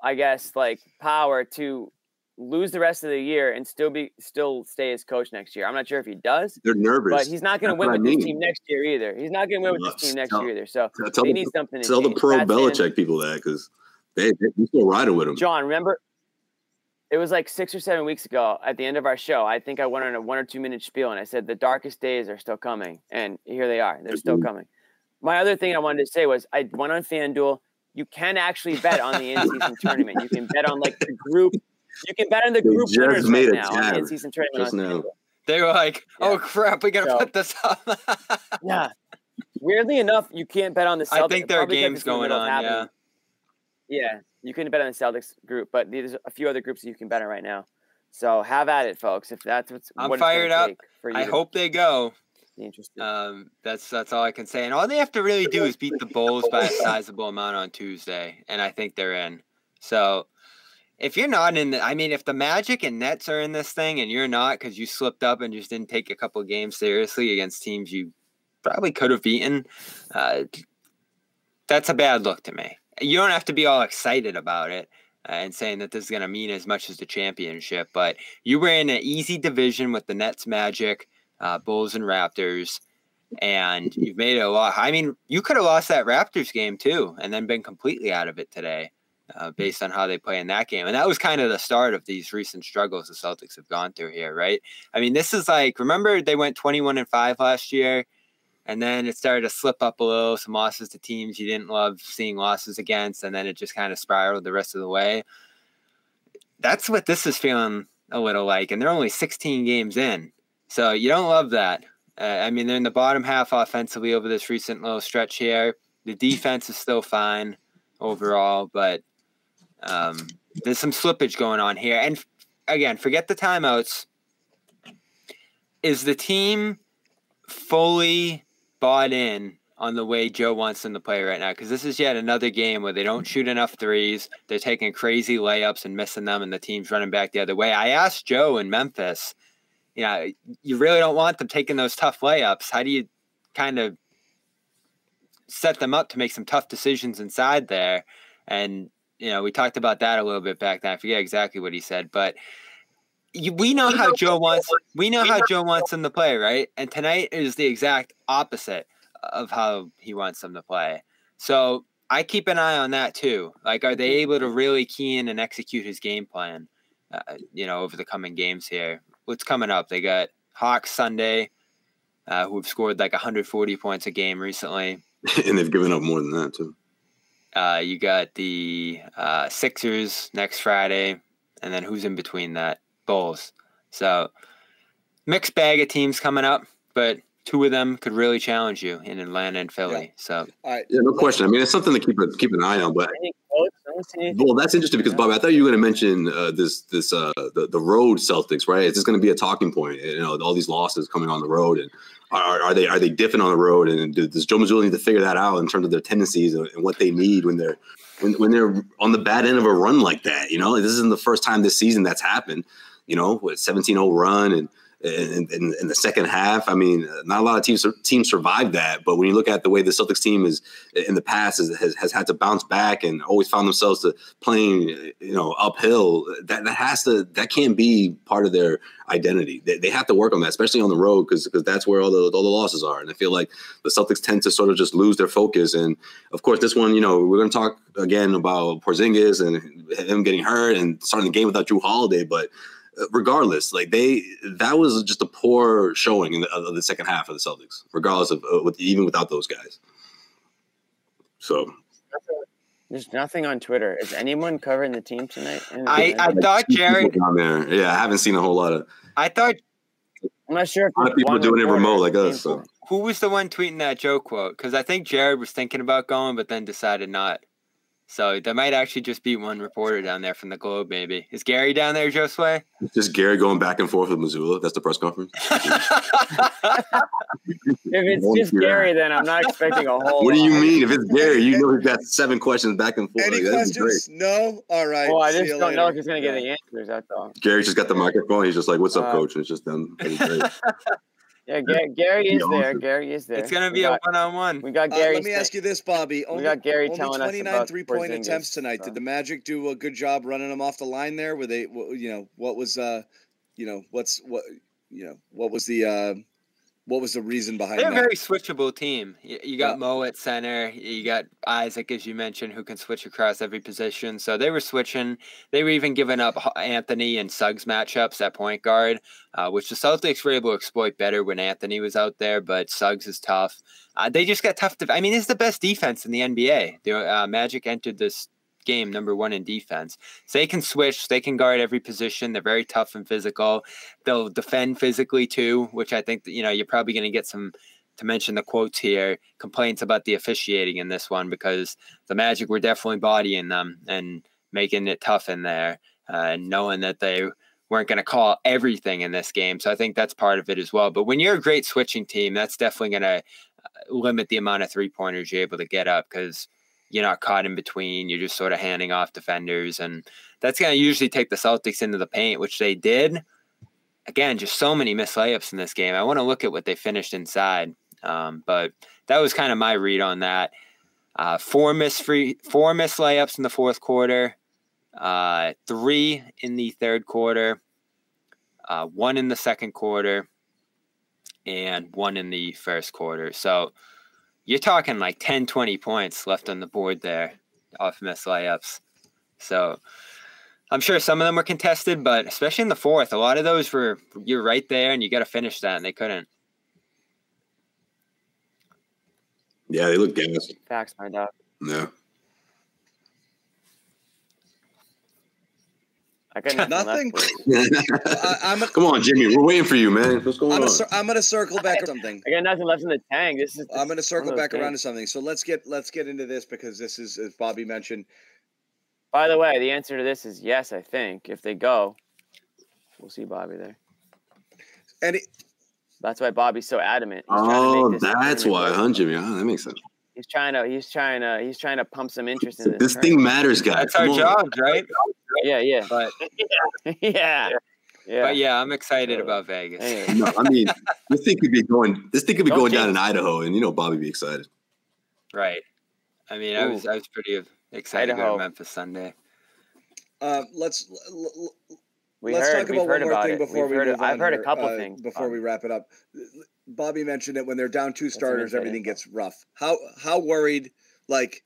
I guess, like power to lose the rest of the year and still be still stay as coach next year. I'm not sure if he does. They're nervous, but he's not going to win with mean. this team next year either. He's not going to win with this team next tell, year either. So tell they the, need something. To tell change. the pro That's Belichick in. people that because they, they still riding with him. John, remember? It was like six or seven weeks ago at the end of our show. I think I went on a one or two minute spiel and I said the darkest days are still coming, and here they are. They're still mm-hmm. coming. My other thing I wanted to say was I went on FanDuel. You can actually bet on the in-season tournament. You can bet on like the group. You can bet on the they group winners right now on the in-season tournament. Just now. They were like, "Oh yeah. crap, we gotta so, put this up." yeah. Weirdly enough, you can't bet on the Celtics. I think there are games going on. Yeah. Yeah, you can bet on the Celtics group, but there's a few other groups you can bet on right now. So have at it, folks. If that's what's I'm what fired up. For you I hope they go. Interesting. Um, that's that's all I can say. And all they have to really do is beat the Bulls by a sizable amount on Tuesday, and I think they're in. So if you're not in the, I mean, if the Magic and Nets are in this thing and you're not because you slipped up and just didn't take a couple games seriously against teams you probably could have beaten, uh, that's a bad look to me. You don't have to be all excited about it uh, and saying that this is going to mean as much as the championship, but you were in an easy division with the Nets, Magic, uh, Bulls, and Raptors. And you've made it a lot. I mean, you could have lost that Raptors game too, and then been completely out of it today, uh, based on how they play in that game. And that was kind of the start of these recent struggles the Celtics have gone through here, right? I mean, this is like remember they went twenty-one and five last year, and then it started to slip up a little. Some losses to teams you didn't love seeing losses against, and then it just kind of spiraled the rest of the way. That's what this is feeling a little like, and they're only sixteen games in. So you don't love that. Uh, I mean, they're in the bottom half offensively over this recent little stretch here. The defense is still fine overall, but um, there's some slippage going on here. And again, forget the timeouts. Is the team fully bought in on the way Joe wants them to play right now? Because this is yet another game where they don't shoot enough threes. They're taking crazy layups and missing them, and the team's running back the other way. I asked Joe in Memphis, you know, you really don't want them taking those tough layups. How do you kind of set them up to make some tough decisions inside there? And you know, we talked about that a little bit back then. I forget exactly what he said, but we know how Joe wants. We know how Joe wants them to play, right? And tonight is the exact opposite of how he wants them to play. So I keep an eye on that too. Like, are they able to really key in and execute his game plan? Uh, you know, over the coming games here. What's coming up? They got Hawks Sunday, uh, who have scored like 140 points a game recently, and they've given up more than that too. Uh, you got the uh, Sixers next Friday, and then who's in between that? Bulls. So mixed bag of teams coming up, but two of them could really challenge you in Atlanta and Philly. Yeah. So yeah, no question. I mean, it's something to keep keep an eye on. But well, that's interesting because Bob, I thought you were going to mention uh, this this uh, the the road Celtics, right? Is this going to be a talking point? You know, all these losses coming on the road, and are, are they are they different on the road? And does Joe Mazzulla need to figure that out in terms of their tendencies and, and what they need when they're when, when they're on the bad end of a run like that? You know, this isn't the first time this season that's happened. You know, with 17-0 run and in, in, in, the second half. I mean, not a lot of teams teams survived that, but when you look at the way the Celtics team is in the past is, has, has had to bounce back and always found themselves to playing you know uphill, that that has to that can't be part of their identity. They, they have to work on that, especially on the road, because because that's where all the all the losses are. And I feel like the Celtics tend to sort of just lose their focus. And of course, this one, you know, we're going to talk again about Porzingis and him getting hurt and starting the game without Jrue Holiday, but regardless, like they that was just a poor showing in the, of the second half of the Celtics, regardless of uh, with, even without those guys. So there's nothing on Twitter. Is anyone covering the team tonight? I, I thought Jared on there. Yeah, I haven't seen a whole lot of. I thought. I'm not sure. a lot of people are doing it remote like us. So. Who was the one tweeting that Joe quote? Because I think Jared was thinking about going, but then decided not. So there might actually just be one reporter down there from the Globe, maybe. Is Gary down there, Josue? Just Gary going back and forth with Mazzulla. That's the press conference. if it's just Gary, then I'm not expecting a whole. What do you mean? If it's Gary, you know he's got seven questions back and forth. Any like, questions? No. All right. Well, I just don't later. know if he's going to get the answers. That's all. Gary just got the microphone. He's just like, "What's up, uh, coach?" And it's just done. Yeah, Gary, Gary is there. Gary is there. It's gonna be got, a one-on-one. We got Gary. Uh, let me ask you this, Bobby. Only, we got Gary only telling 29 us about three-point attempts tonight. So. Did the Magic do a good job running them off the line there? Were they, you know, what was, uh, you know, what's what, you know, what was the, uh, what was the reason behind They're that? a very switchable team. You, got yeah. Mo at center. You got Isaac, as you mentioned, who can switch across every position. So they were switching. They were even giving up Anthony and Suggs matchups at point guard, uh, which the Celtics were able to exploit better when Anthony was out there. But Suggs is tough. Uh, they just got tough. To, I mean, it's the best defense in the NBA. The uh, Magic entered this game, number one in defense. So they can switch, they can guard every position. They're very tough and physical. They'll defend physically too, which I think that, you know you're probably going to get some. To mention the quotes here, complaints about the officiating in this one because the Magic were definitely bodying them and making it tough in there, uh, and knowing that they weren't going to call everything in this game. So I think that's part of it as well. But when you're a great switching team, that's definitely going to uh, limit the amount of three pointers you're able to get up because you're not caught in between. You're just sort of handing off defenders, and that's going to usually take the Celtics into the paint, which they did. Again, just so many missed layups in this game. I want to look at what they finished inside, um, but that was kind of my read on that. Uh, four miss free, four missed layups in the fourth quarter, uh, three in the third quarter, uh, one in the second quarter, and one in the first quarter. So you're talking like 10, 20 points left on the board there off missed layups. So I'm sure some of them were contested, but especially in the fourth, a lot of those were you're right there and you got to finish that, and they couldn't. Yeah, they look gas. Facts, my dog. Yeah. I got nothing. I, am Come on, Jimmy. We're waiting for you, man. What's going I'm on? A, I'm going to circle back to something. I got nothing left in the tank. This is. I'm going to circle back around to something. So let's get let's get into this because this is, as Bobby mentioned. By the way, the answer to this is yes. I think if they go, we'll see Bobby there. And it, that's why Bobby's so adamant. He's oh, that's why, huh, Jimmy? Oh, that makes sense. He's trying to. He's trying to. He's trying to pump some interest in this. This thing matters, guys. That's our job, right? Yeah, yeah. But yeah. Yeah. But yeah, I'm excited about Vegas. no, I mean, this thing could be going. This thing could be Don't going down in Idaho, and you know, Bobby be excited. Right. I mean, Ooh. I was I was pretty excited Idaho. to Memphis Sunday. Uh, let's l- we let's heard, talk about one more thing it. before we've we heard move I've heard here, a couple uh, things before um, we wrap it up. Bobby mentioned it when they're down two starters, everything gets rough. How how worried? Like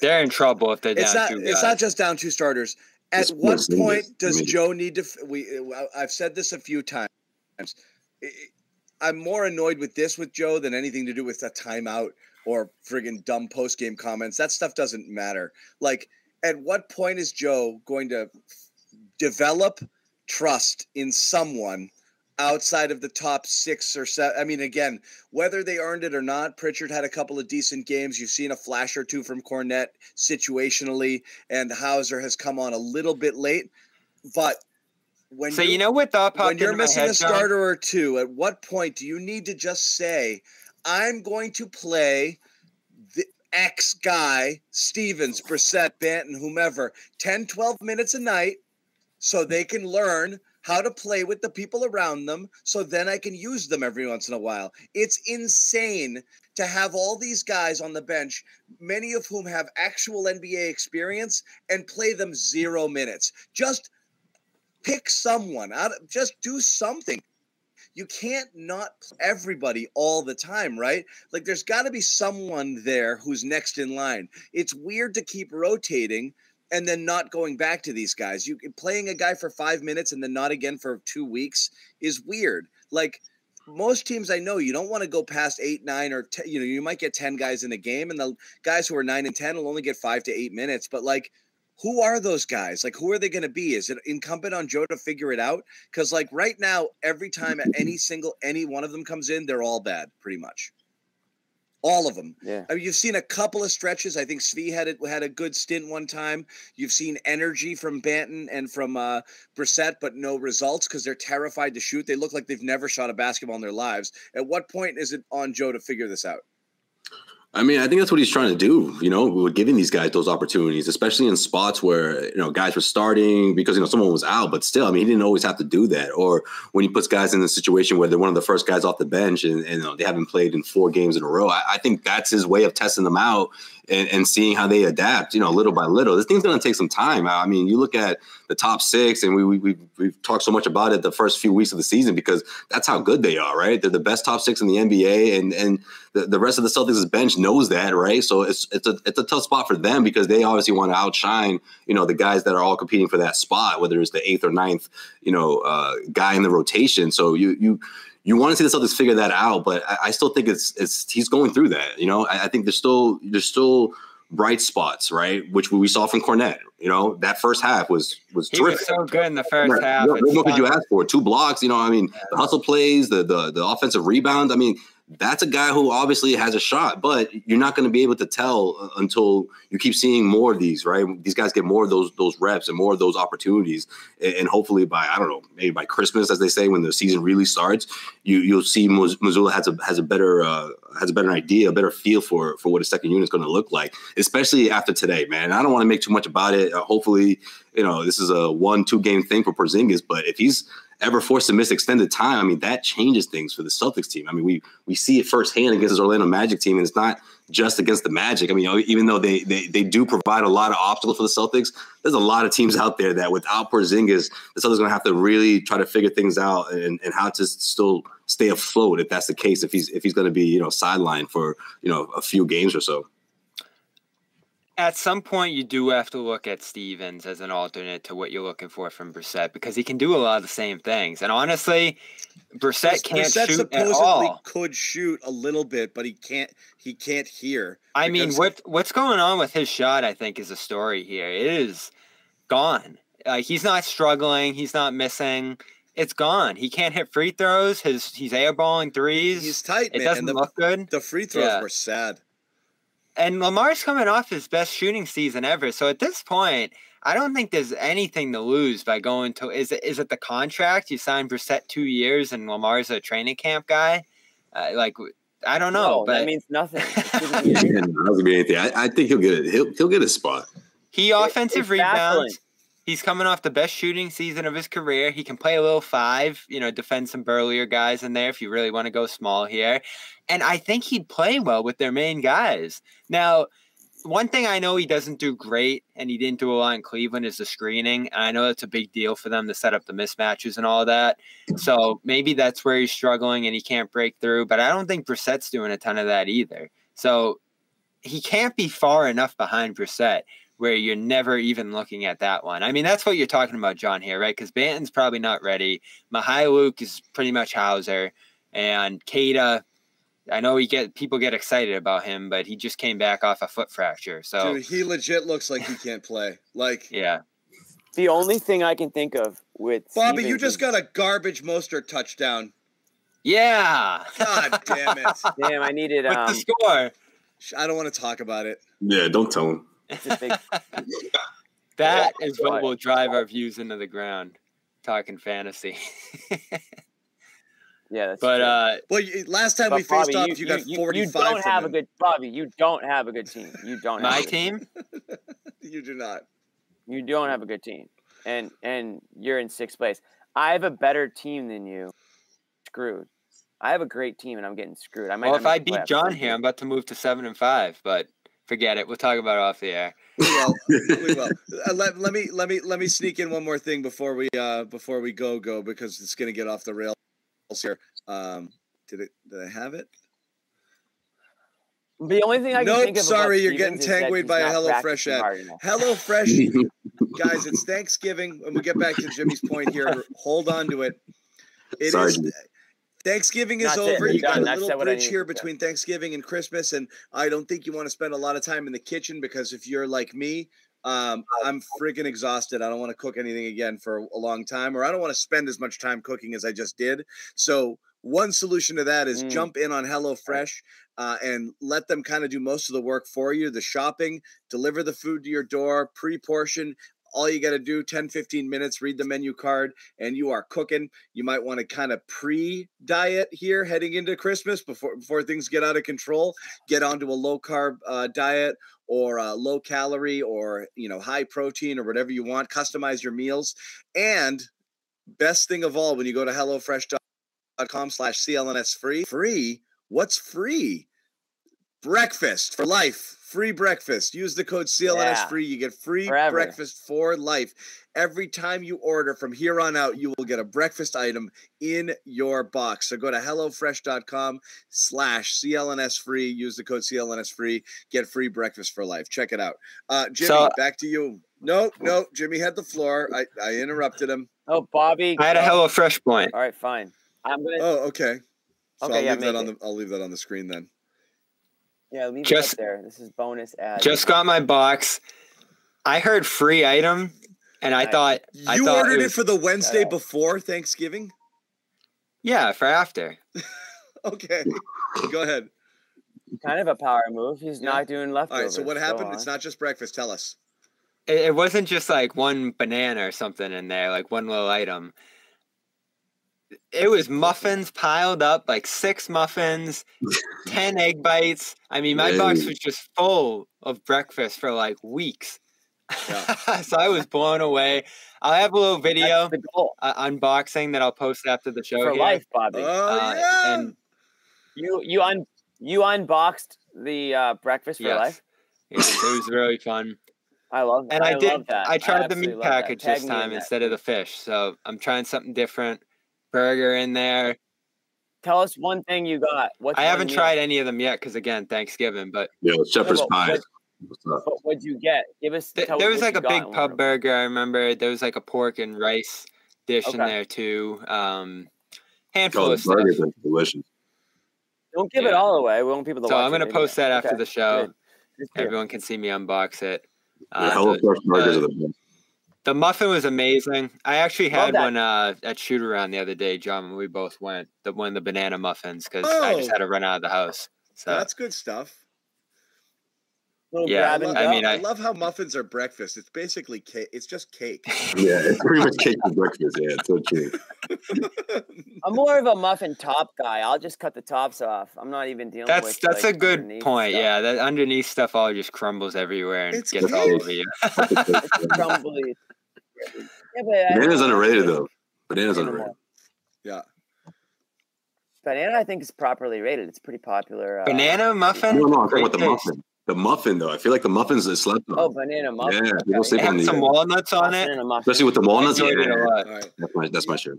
they're in trouble if they. It's not. It's not just down two starters. At it's what point does Joe need to? We I've said this a few times. I'm more annoyed with this with Joe than anything to do with a timeout or friggin' dumb post game comments. That stuff doesn't matter. Like, at what point is Joe going to develop trust in someone outside of the top six or seven. I mean, again, whether they earned it or not, Pritchard had a couple of decent games. You've seen a flash or two from Kornet situationally, and Hauser has come on a little bit late. But when so you know what thought when you're missing head, a starter John? or two, at what point do you need to just say, "I'm going to play"? the X guy, Stevens, Brissett, Banton, whomever, 10, 12 minutes a night so they can learn how to play with the people around them so then I can use them every once in a while. It's insane to have all these guys on the bench, many of whom have actual NBA experience, and play them zero minutes. Just pick someone out, just do something. You can't not everybody all the time, right? Like there's got to be someone there who's next in line. It's weird to keep rotating and then not going back to these guys. You eh, playing a guy for five minutes and then not again for two weeks is weird. Like most teams I know, you don't want to go past eight, nine, or ten, you know, you might get ten guys in a game, and the guys who are nine and ten will only get five to eight minutes. But like, who are those guys? Like, who are they going to be? Is it incumbent on Joe to figure it out? Because like right now, every time any single any one of them comes in, they're all bad, pretty much all of them. Yeah, I mean, you've seen a couple of stretches. I think Svi had it had a good stint one time. You've seen energy from Banton and from uh, Brissett, but no results because they're terrified to shoot. They look like they've never shot a basketball in their lives. At what point is it on Joe to figure this out? I mean, I think that's what he's trying to do. You know, we're giving these guys those opportunities, especially in spots where you know guys were starting because you know someone was out, but still, I mean, he didn't always have to do that. Or when he puts guys in a situation where they're one of the first guys off the bench and, and you know, they haven't played in four games in a row. I, I think that's his way of testing them out and, and seeing how they adapt, you know, little by little. This thing's going to take some time. I mean, you look at the top six, and we, we, we've, we've talked so much about it the first few weeks of the season because that's how good they are, right? They're the best top six in the NBA, and and the, the rest of the Celtics bench knows that, right? So it's it's a it's a tough spot for them because they obviously want to outshine, you know, the guys that are all competing for that spot, whether it's the eighth or ninth, you know, uh, guy in the rotation. So you you you want to see the Celtics figure that out, but I, I, still think it's it's he's going through that. You know, I, I, think there's still there's still bright spots, right? Which we saw from Kornet. You know, that first half was was he terrific. Was so good in the first right. half. What, what could you ask for? Two blocks. You know, I mean, yeah. the hustle plays, the the the offensive rebound. I mean, that's a guy who obviously has a shot, but you're not going to be able to tell uh, until you keep seeing more of these, right? These guys get more of those those reps and more of those opportunities, and hopefully by I don't know, maybe by Christmas, as they say, when the season really starts, you you'll see Mazzulla has a has a better uh, has a better idea, a better feel for for what a second unit is going to look like, especially after today, man. I don't want to make too much about it. Uh, hopefully, you know, this is a one two game thing for Porzingis, but if he's ever forced to miss extended time, I mean, that changes things for the Celtics team. I mean, we we see it firsthand against this Orlando Magic team, and it's not just against the Magic. I mean, you know, even though they, they they do provide a lot of obstacles for the Celtics, there's a lot of teams out there that without Porzingis, the Celtics going to have to really try to figure things out and, and how to still stay afloat if that's the case. If he's if he's going to be you know sidelined for you know a few games or so at some point you do have to look at Stevens as an alternate to what you're looking for from Brissett because he can do a lot of the same things. And honestly, Brissett can't Brissett shoot supposedly at all. Could shoot a little bit, but he can't. He can't hear. I mean, what what's going on with his shot? I think is a story here. It is gone. Like he's not struggling. He's not missing. It's gone. He can't hit free throws. His he's airballing threes. He's tight. It man. doesn't the, look good. The free throws Yeah. were sad. And Lamar's coming off his best shooting season ever. So at this point, I don't think there's anything to lose by going to. Is it is it the contract you signed Brissett two years and Lamar's a training camp guy? Uh, like I don't know, No, but that means nothing. It shouldn't be- Yeah, not gonna be anything. I, I think he'll get it. He'll he'll get a spot. he offensive it's baffling. rebounds. He's coming off the best shooting season of his career. He can play a little five, you know, defend some burlier guys in there if you really want to go small here. And I think he'd play well with their main guys. Now, one thing I know he doesn't do great, and he didn't do a lot in Cleveland, is the screening. I know that's a big deal for them to set up the mismatches and all that. So maybe that's where he's struggling and he can't break through. But I don't think Brissett's doing a ton of that either. So he can't be far enough behind Brissett where you're never even looking at that one. I mean, that's what you're talking about, John, here, right? Because Banton's probably not ready. Luke is pretty much Hauser, and Queta. I know he get people get excited about him, but he just came back off a foot fracture. So Dude, he legit looks like he can't play. Like yeah, the only thing I can think of with Bobby, you just is- got a garbage Mostert touchdown. yeah. God damn it! damn. I needed With um. the score, I don't want to talk about it. Yeah, don't tell him. It's a big, that is what Right. will drive our views into the ground. Talking fantasy, yeah, that's but true. uh, Well, you, last time But we faced Bobby, off, you, got you, forty-five. You don't from have a good Bobby. You don't have a good team. You don't. my a good team. You do not. You don't have a good team, and and you're in sixth place. I have a better team than you. Screwed. I have a great team, and I'm getting screwed. I might. Well, if I beat John here. I'm about to move to seven and five. But forget it. We'll talk about it off the air. We will. we will. Uh, let, let me let me let me sneak in one more thing before we uh before we go go because it's gonna get off the rails here. Um, did it? Did I have it? The only thing I can Nope, think of. about sorry, you're getting Stevens is that tangled by a not HelloFresh ad. hard enough. Hello Fresh, guys. It's Thanksgiving, and we get back to Jimmy's point here. Hold on to it. It is Sorry, Jimmy. Thanksgiving is That's over. We're You got done. a little I bridge here between Thanksgiving and Christmas, and I don't think you want to spend a lot of time in the kitchen because if you're like me, um, I'm freaking exhausted. I don't want to cook anything again for a long time, or I don't want to spend as much time cooking as I just did. So one solution to that is Mm. jump in on HelloFresh uh, and let them kind of do most of the work for you, the shopping, deliver the food to your door, pre-portion. All you got to do 10 15 minutes, read the menu card and you are cooking. You might want to kind of pre-diet here heading into Christmas before before things get out of control. Get onto a low carb uh, diet or uh, low calorie or you know high protein or whatever you want. Customize your meals. And best thing of all, when you go to hellofresh.com slash CLNS free, free. What's free? Breakfast for life. Free breakfast. Use the code CLNS Yeah. free. You get free Forever. breakfast for life. Every time you order from here on out, you will get a breakfast item in your box. So go to HelloFresh.com slash CLNS free. Use the code CLNS free. Get free breakfast for life. Check it out. Uh, Jimmy, So- back to you. No, no, Jimmy had the floor. I, I interrupted him. Oh, Bobby. I had a go. Hello Fresh point. All right, fine. I'm gonna. Oh, okay. So Okay, I'll yeah, leave that make on the I'll leave that on the screen then. Yeah, leave it just- up there. This is bonus ad. Just got my box. I heard free item, and I Nice. thought I You thought ordered it, was- for the Wednesday out. before Thanksgiving? yeah for after. Okay. Go ahead. kind of a power move. He's Yeah. not doing All leftovers. right. So what happened? It's not just breakfast. Tell us. It, it wasn't just like one banana or something in there, like one little item. It was muffins piled up, like six muffins, ten egg bites. I mean, my box was just full of breakfast for like weeks. Yeah. so I was blown away. I'll have a little video That's the goal uh, unboxing that I'll post after the show for here. life, Bobby. Oh Uh, yeah. and you you un you unboxed the uh, breakfast for yes, life. yes, it was really fun. I love that. And I, love did. that. I tried the meat package this time instead of the fish. So I'm trying something different. Burger in there. Tell us one thing you got. What's I haven't meal? tried any of them yet because again, Thanksgiving. But yeah, shepherd's but pie. What, what's up? What'd you get? Give us. th- tell there was like a big pub burger. I remember there was like a pork and rice dish in there too. Um, handful of stuff. burgers are delicious. Don't give it all away. We want people to So watch I'm gonna video. post that after Okay, the show. good. Good deal. Everyone can see me unbox it. The Uh, Hello the- Fresh burgers the- are the best. The muffin was amazing. I actually had one uh, at shoot around the other day, John, when we both went. The one the banana muffins because oh, I just oh. had to run out of the house. So that's good stuff. yeah, I, love, I mean, I, I, love how muffins are breakfast. It's basically cake. It's just cake. yeah, it's pretty much cake for breakfast. Yeah, it's so true. I'm more of a muffin top guy. I'll just cut the tops off. I'm not even dealing that's, with. That's like, a good point. Stuff. Yeah, that underneath stuff all just crumbles everywhere and it's gets all over you. it's crumbly. Yeah, Banana's underrated though. Banana's underrated. Yeah. Banana, I think, is properly rated. It's pretty popular. Uh, Banana muffin. No, no, I'm talking about the muffin. The muffin, though, I feel like the muffins is slept on. Oh, banana muffin. Yeah, people sleep on the, some walnuts on it, especially with the walnuts. Yeah, right. that's my that's my shirt.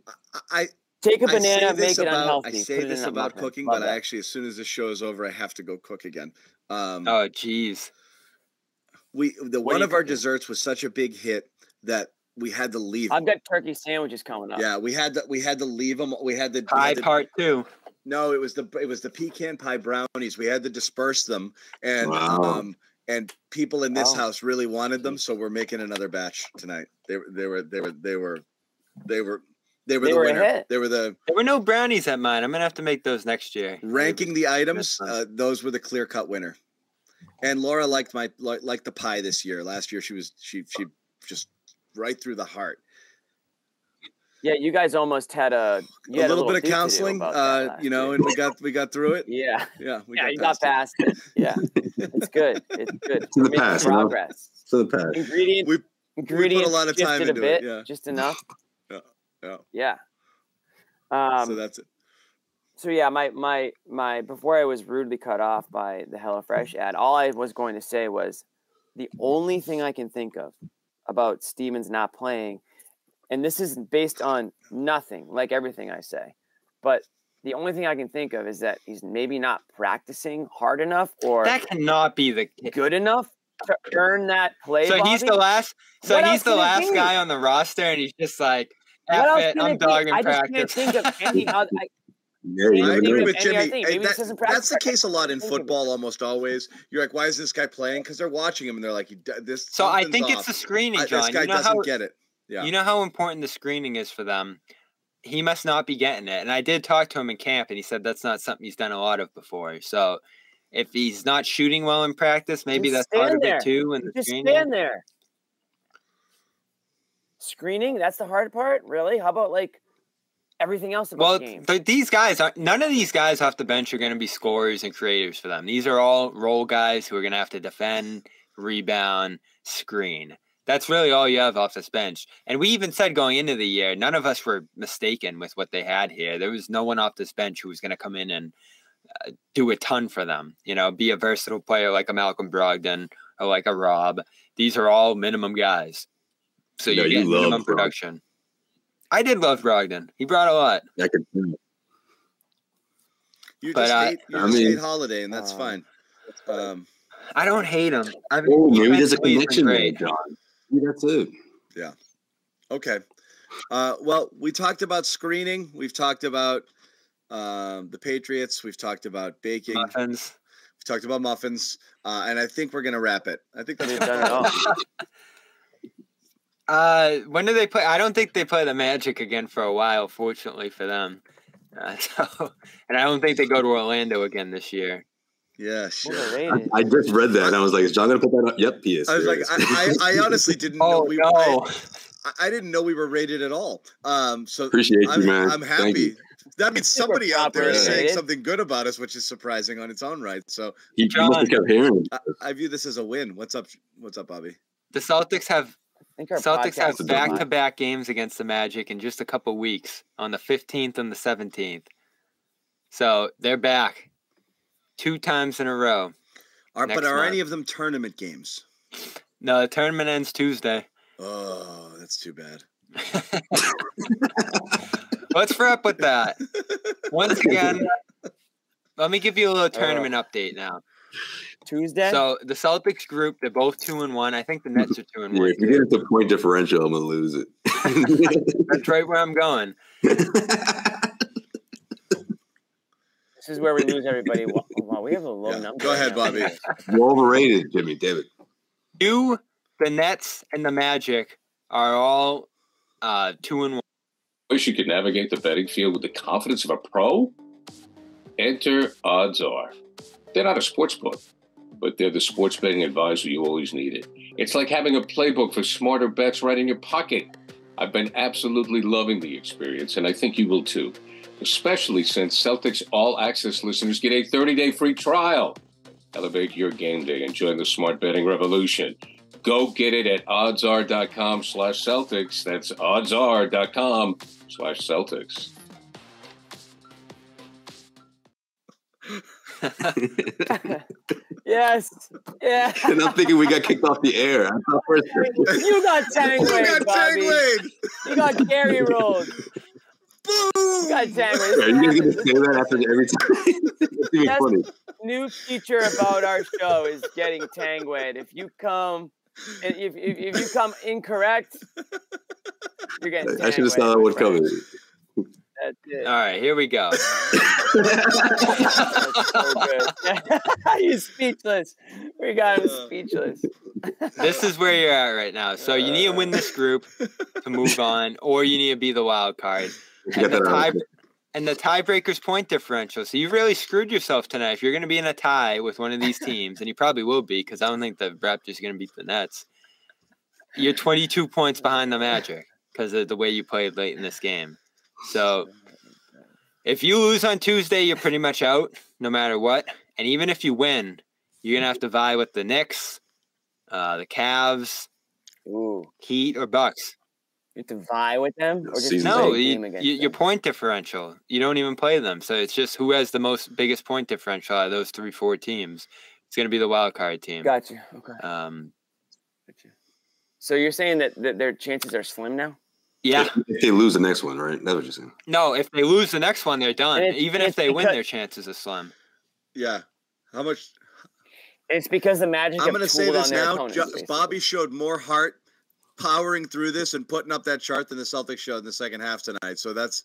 I take a banana, make it about, unhealthy. I say this about cooking, Love but that. I actually, as soon as the show is over, I have to go cook again. Um, oh, jeez. We the what one of our desserts was such a big hit that we had to leave. I've got turkey sandwiches coming up. Yeah, we had to we had to leave them. We had the pie had part two. No, it was the it was the pecan pie brownies. We had to disperse them, and wow. um, and people in this wow. house really wanted them, so we're making another batch tonight. They they were they were they were they were they were they the were winner. They were the. There were no brownies at mine. I'm gonna have to make those next year. Ranking the items, uh, those were the clear cut winner. And Laura liked my liked the pie this year. Last year she was she she just right through the heart. Yeah, you guys almost had a, a little, a, little bit of counseling, uh, you know, and we got we got through it. Yeah, yeah, we yeah, got you got past it. it. Yeah, it's good. It's good. To the past, progress. You? To the past. Ingredients. We, ingredients we put a lot of time into bit, it. Yeah, just enough. Yeah, yeah, yeah. Um, so that's it. So yeah, my my my before I was rudely cut off by the HelloFresh ad, all I was going to say was the only thing I can think of about Stevens not playing, and this is based on nothing, like everything I say, but the only thing I can think of is that he's maybe not practicing hard enough, or that cannot be the good enough to earn that play. So Bobby? he's the last. So what he's the last guy on the roster, and he's just like, F it, I'm dogging practice. I just can't think of any other. I, yeah, I agree with Jimmy. Hey, that, that's the case a lot in football, almost always. You're like, why is this guy playing? Because they're watching him and they're like, this. So I think off. it's the screening, John. I, this guy you know doesn't how, get it. Yeah. You know how important the screening is for them. He must not be getting it. And I did talk to him in camp, and he said that's not something he's done a lot of before. So if he's not shooting well in practice, maybe just that's part of it too. And just screening. stand there. Screening, that's the hard part, really. How about like everything else about well, the game. Th- these guys are none of these guys off the bench are going to be scorers and creators for them. These are all role guys who are going to have to defend, rebound, screen. That's really all you have off this bench. And we even said going into the year, none of us were mistaken with what they had here. There was no one off this bench who was going to come in and uh, do a ton for them. You know, be a versatile player like a Malcolm Brogdon or like a Rob. These are all minimum guys. So you, get minimum production. I did love Brogdon. He brought a lot. I could. You but, just uh, hate, you I just mean, hate Holiday, and that's uh, fine. Um, I don't hate him. I mean, oh, maybe there's a connection there, John. Maybe that's it. Yeah. Okay. Uh, well, we talked about screening. We've talked about um, the Patriots. We've talked about baking. Muffins. We've talked about muffins, uh, and I think we're gonna wrap it. I think that's done it all. Uh, when do they play? I don't think they play the Magic again for a while. Fortunately for them, uh, so and I don't think they go to Orlando again this year. Yeah, sure. I, I, just read that and I was like, "Is John gonna put that up?" Yep, he is. I was like, I, I, I, honestly didn't oh, know we. No. I, I, didn't know we were rated at all. Um, so appreciate I'm, you, man. I'm happy. That means somebody out there is saying something good about us, which is surprising on its own right. So he, John, must have kept hearing. I, I view this as a win. What's up? What's up, Bobby? The Celtics have Celtics have back to back games against the Magic in just a couple weeks on the 15th and the 17th. So they're back two times in a row. Are, but are month. any of them tournament games? No, the tournament ends Tuesday. Oh, that's too bad. Let's wrap with that. Once again, let me give you a little tournament uh, update now. Tuesday. So the Celtics group, they're both two and one. I think the Nets are two and yeah, one. If you get into point differential, I'm gonna lose it. That's right where I'm going. this is where we lose everybody. Wow, we have a low yeah. number. Go ahead, Bobby. You're overrated, Jimmy David. You, the Nets, and the Magic are all uh, two and one. Wish you could navigate the betting field with the confidence of a pro? Enter Odds Are. They're not a sports book, but they're the sports betting advisor you always needed. It's like having a playbook for smarter bets right in your pocket. I've been absolutely loving the experience, and I think you will too, especially since Celtics All Access listeners get a 30 day free trial. Elevate your game day and join the smart betting revolution. Go get it at oddsr.com slash Celtics. That's oddsr.com slash Celtics. yes. Yeah. and I'm thinking we got kicked off the air. you got Tangway. You got Tangway. You got Gary rolled. Boom! You got Tangway. Are you gonna say that after every time? even funny. New feature about our show is getting Tangway. If you come if, if, if you come incorrect, you're getting. I should have saw that one coming. That's it. All right, here we go. so He's speechless. We got him uh. speechless. this is where you're at right now. So you need to win this group to move on, or you need to be the wild card. And the, tie, and the tiebreaker's point differential. So you've really screwed yourself tonight. If you're going to be in a tie with one of these teams, and you probably will be, because I don't think the Raptors are going to beat the Nets. You're 22 points behind the Magic because of the way you played late in this game. So if you lose on Tuesday, you're pretty much out no matter what. And even if you win, you're gonna have to vie with the Knicks, uh, the Cavs, Ooh. Heat, or Bucks. You have to vie with them, or just no? You, you, your point differential. You don't even play them, so it's just who has the most biggest point differential out of those three, four teams. It's gonna be the wild card team. Gotcha. Okay. Um, gotcha. So you're saying that, that their chances are slim now? Yeah. If they lose the next one, right? That's what you're saying. No, if they lose the next one, they're done. Even if they win, their chances are slim. Yeah. How much? It's because the Magic. I'm going to say this now. Jo- Bobby showed more heart powering through this and putting up that chart than the Celtics showed in the second half tonight. So that's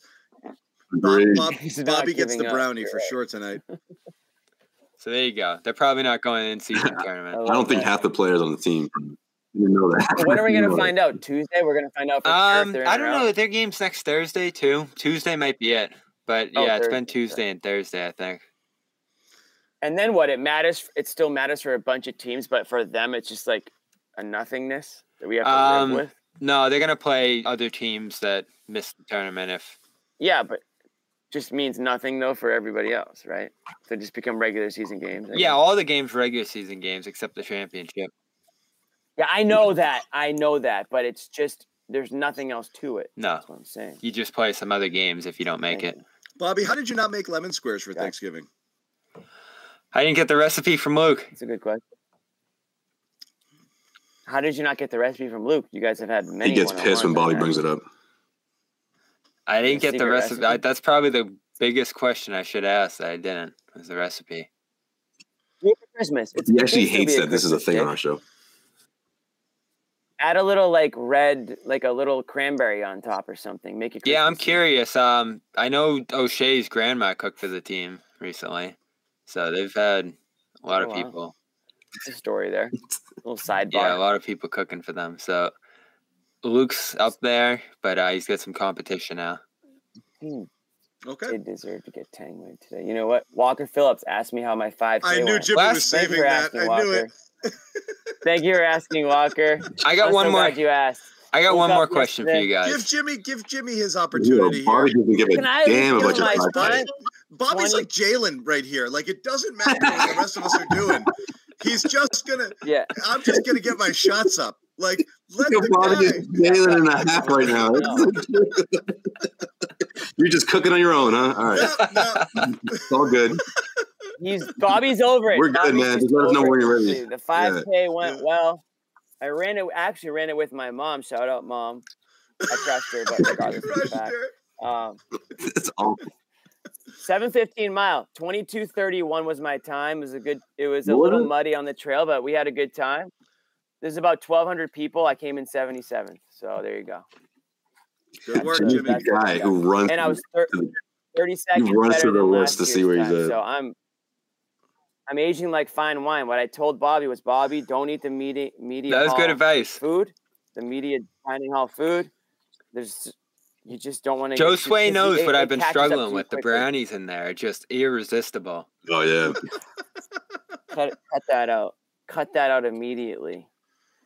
Bob, Bob, Bobby gets the brownie up. for sure tonight. So there you go. They're probably not going in season tournament. I, I don't think half the players on the team you know that. when are we going to find out? Tuesday? We're going to find out. um, sure I don't know. Their game's next Thursday too. Tuesday might be it, but oh, yeah, Thursday. it's been Tuesday and Thursday, I think. And then what? It matters. It still matters for a bunch of teams, but for them, it's just like a nothingness that we have to um, live with. No, they're gonna play other teams that missed the tournament. If yeah, but just means nothing though for everybody else, right? So just become regular season games. I yeah, guess. all the games regular season games except the championship. Yeah, I know that. I know that, but it's just there's nothing else to it. No, that's what I'm saying. You just play some other games if you don't make it. Bobby, how did you not make lemon squares for Thanksgiving? I didn't get the recipe from Luke. That's a good question. How did you not get the recipe from Luke? You guys have had many. He gets pissed when Bobby brings it up. I didn't get the recipe. recipe? I, that's probably the biggest question I should ask that I didn't. Was the recipe? Christmas. It's, he actually hates that this is a thing on our show add a little like red, like a little cranberry on top or something. Make it. Yeah, I'm curious. Um, I know Oshae's grandma cooked for the team recently, so they've had a lot oh, of wow. people. It's a story there. A little sidebar. Yeah, a lot of people cooking for them. So Luke's up there, but uh, he's got some competition now. Hmm. Okay. They deserve to get Tangway today. You know what? Walker Phillips asked me how my 5K I knew went. Jimmy was saving that. I Walker. knew it. Thank you for asking, Walker. I got I'm one so more. You asked. I got Woke one more question for you guys. Give Jimmy, give Jimmy his opportunity. You Bobby doesn't give a Can damn about your Bobby, Bobby's 20? like Jaylen right here. Like it doesn't matter what the rest of us are doing. He's just gonna. Yeah. I'm just gonna get my shots up. Like let you know, the Bobby is Jaylen and a half right now. You're just cooking on your own, huh? All right. No, no. it's all good. He's Bobby's over it. We're good, Bobby's man. Just let us know when you're ready. The 5K yeah. went well. I ran it. Actually, ran it with my mom. Shout out, mom. I crushed her, but regardless of the fact, um, it's awful. 715 mile 2231 was my time it was a good it was a little muddy on the trail but we had a good time there's about 1200 people i came in 77th so there you go good work jimmy the guy who runs and i was thir- 30 seconds he runs through the list to see where he's at so i'm I'm aging like fine wine. What I told Bobby was, Bobby, don't eat the meaty, meaty. That was good advice. Food. the media dining hall food. There's you just don't want to. Josue knows it, what I've been struggling with. The brownies in there are just irresistible. Oh yeah. cut, cut that out. Cut that out immediately.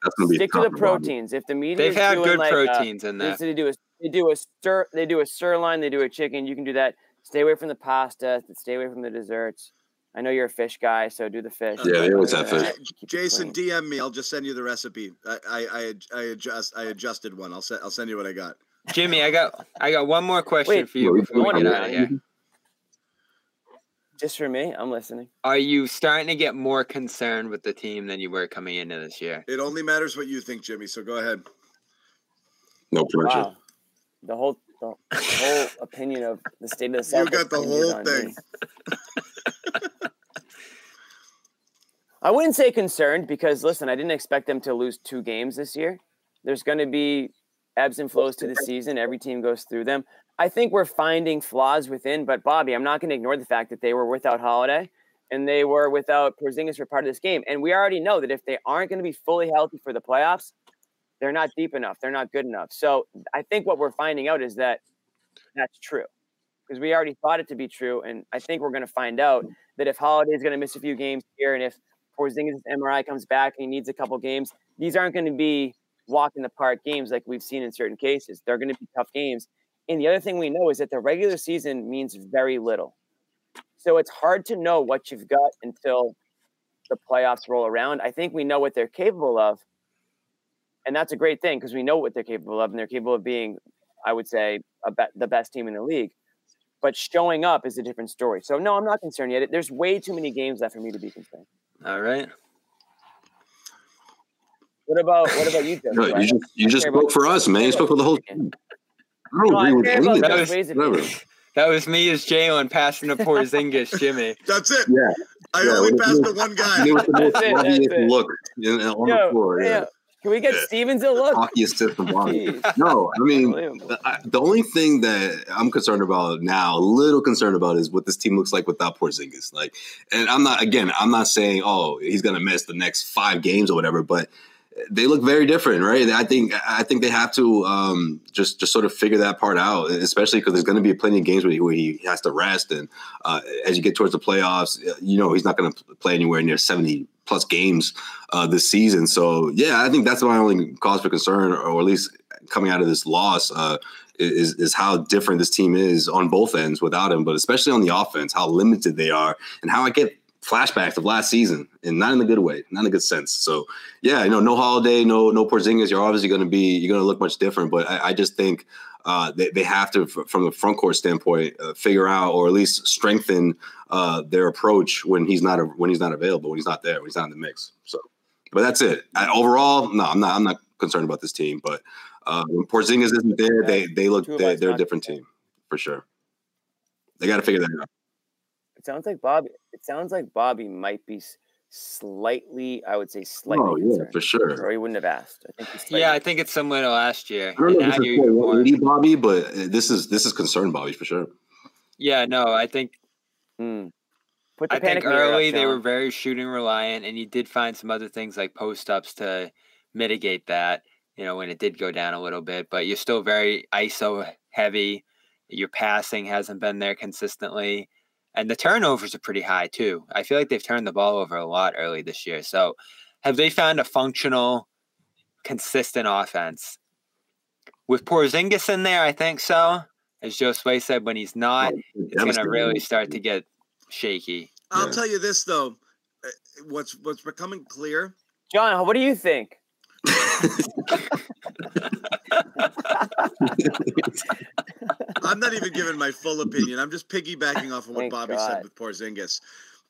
That's gonna be Stick to the proteins. If the media they've had good like, proteins uh, in there. They do a they do a stir they do a sirloin. They do a chicken. You can do that. Stay away from the pasta. Stay away from the desserts. I know you're a fish guy, so do the fish. Yeah, they always have fish. Jason, DM me. I'll just send you the recipe. I, I, I, I adjust. I adjusted one. I'll send. I'll send you what I got. Jimmy, I got. I got one more question Wait, for you before we get out of here. Just for me, I'm listening. Are you starting to get more concerned with the team than you were coming into this year? It only matters what you think, Jimmy. So go ahead. No pressure. Wow. The whole the whole opinion of the state of the Celtics. You got the whole thing. I wouldn't say concerned because listen, I didn't expect them to lose two games this year. There's going to be ebbs and flows to the season. Every team goes through them. I think we're finding flaws within, but Bobby, I'm not going to ignore the fact that they were without Holiday and they were without Porzingis for part of this game. And we already know that if they aren't going to be fully healthy for the playoffs, they're not deep enough. They're not good enough. So I think what we're finding out is that that's true because we already thought it to be true. And I think we're going to find out that if Holiday is going to miss a few games here and if Porzingis' MRI comes back and he needs a couple games. These aren't going to be walk in the park games like we've seen in certain cases. They're going to be tough games. And the other thing we know is that the regular season means very little. So it's hard to know what you've got until the playoffs roll around. I think we know what they're capable of. And that's a great thing because we know what they're capable of and they're capable of being, I would say, be- the best team in the league. But showing up is a different story. So, no, I'm not concerned yet. There's way too many games left for me to be concerned. All right. What about what about you? No, you just you just spoke for us, man. You spoke for the whole team. I don't No, I agree with care any of that. best ways of Whatever. That was me as Jaylen passing to Porzingis, Jimmy. That's it. Yeah. I Yeah, only what- passed what- to one guy. It was the most That's it, that's obvious look in, on the floor. Yeah. yeah. Can we get. Stevens a look? Hockey system. Jeez. No, I mean, the, I, the only thing that I'm concerned about now, a little concerned about, is what this team looks like without Porzingis. Like, and I'm not again, I'm not saying, oh, he's gonna miss the next five games or whatever, but they look very different, right? I think I think they have to um, just just sort of figure that part out, especially because there's going to be plenty of games where he, where he has to rest, and uh, as you get towards the playoffs, you know he's not going to play anywhere near 70 plus games uh, this season. So yeah, I think that's my only cause for concern, or at least coming out of this loss. Uh, is is how different this team is on both ends without him, but especially on the offense, how limited they are, and how I get flashbacks of last season, and not in a good way, not in a good sense. So, yeah, you know, no holiday, no no Porzingis. You're obviously going to be you're going to look much different, but I, I just think uh, they they have to, from the front court standpoint, uh, figure out or at least strengthen uh, their approach when he's not a, when he's not available, when he's not there, when he's not in the mix. So, but that's it. I, overall, no, I'm not I'm not concerned about this team, but uh, when Porzingis isn't there, they they look they, they're a different team for sure. They got to figure that out. It sounds like Bobby. It sounds like Bobby might be s- slightly, I would say, slightly. Oh yeah, concerned, for sure. Or he wouldn't have asked. I think slightly Yeah, I think it's similar to last year. I don't know if this you're is even quite more- 180 Bobby, but uh, this is this is concern Bobby for sure. Yeah, no, I think. Put the I think panic meter up, early they were very shooting reliant, and you did find some other things like post ups to mitigate that. You know, when it did go down a little bit, but you're still very ISO heavy. Your passing hasn't been there consistently, and the turnovers are pretty high too. I feel like they've turned the ball over a lot early this year. So, have they found a functional, consistent offense? With Porzingis in there, I think so. As Josue said, when he's not, it's going to really start to get shaky. I'll Yeah. tell you this though, uh, what's what's becoming clear. John, what do you think? I'm not even giving my full opinion. I'm just piggybacking off of what Thank Bobby God. said with Porzingis.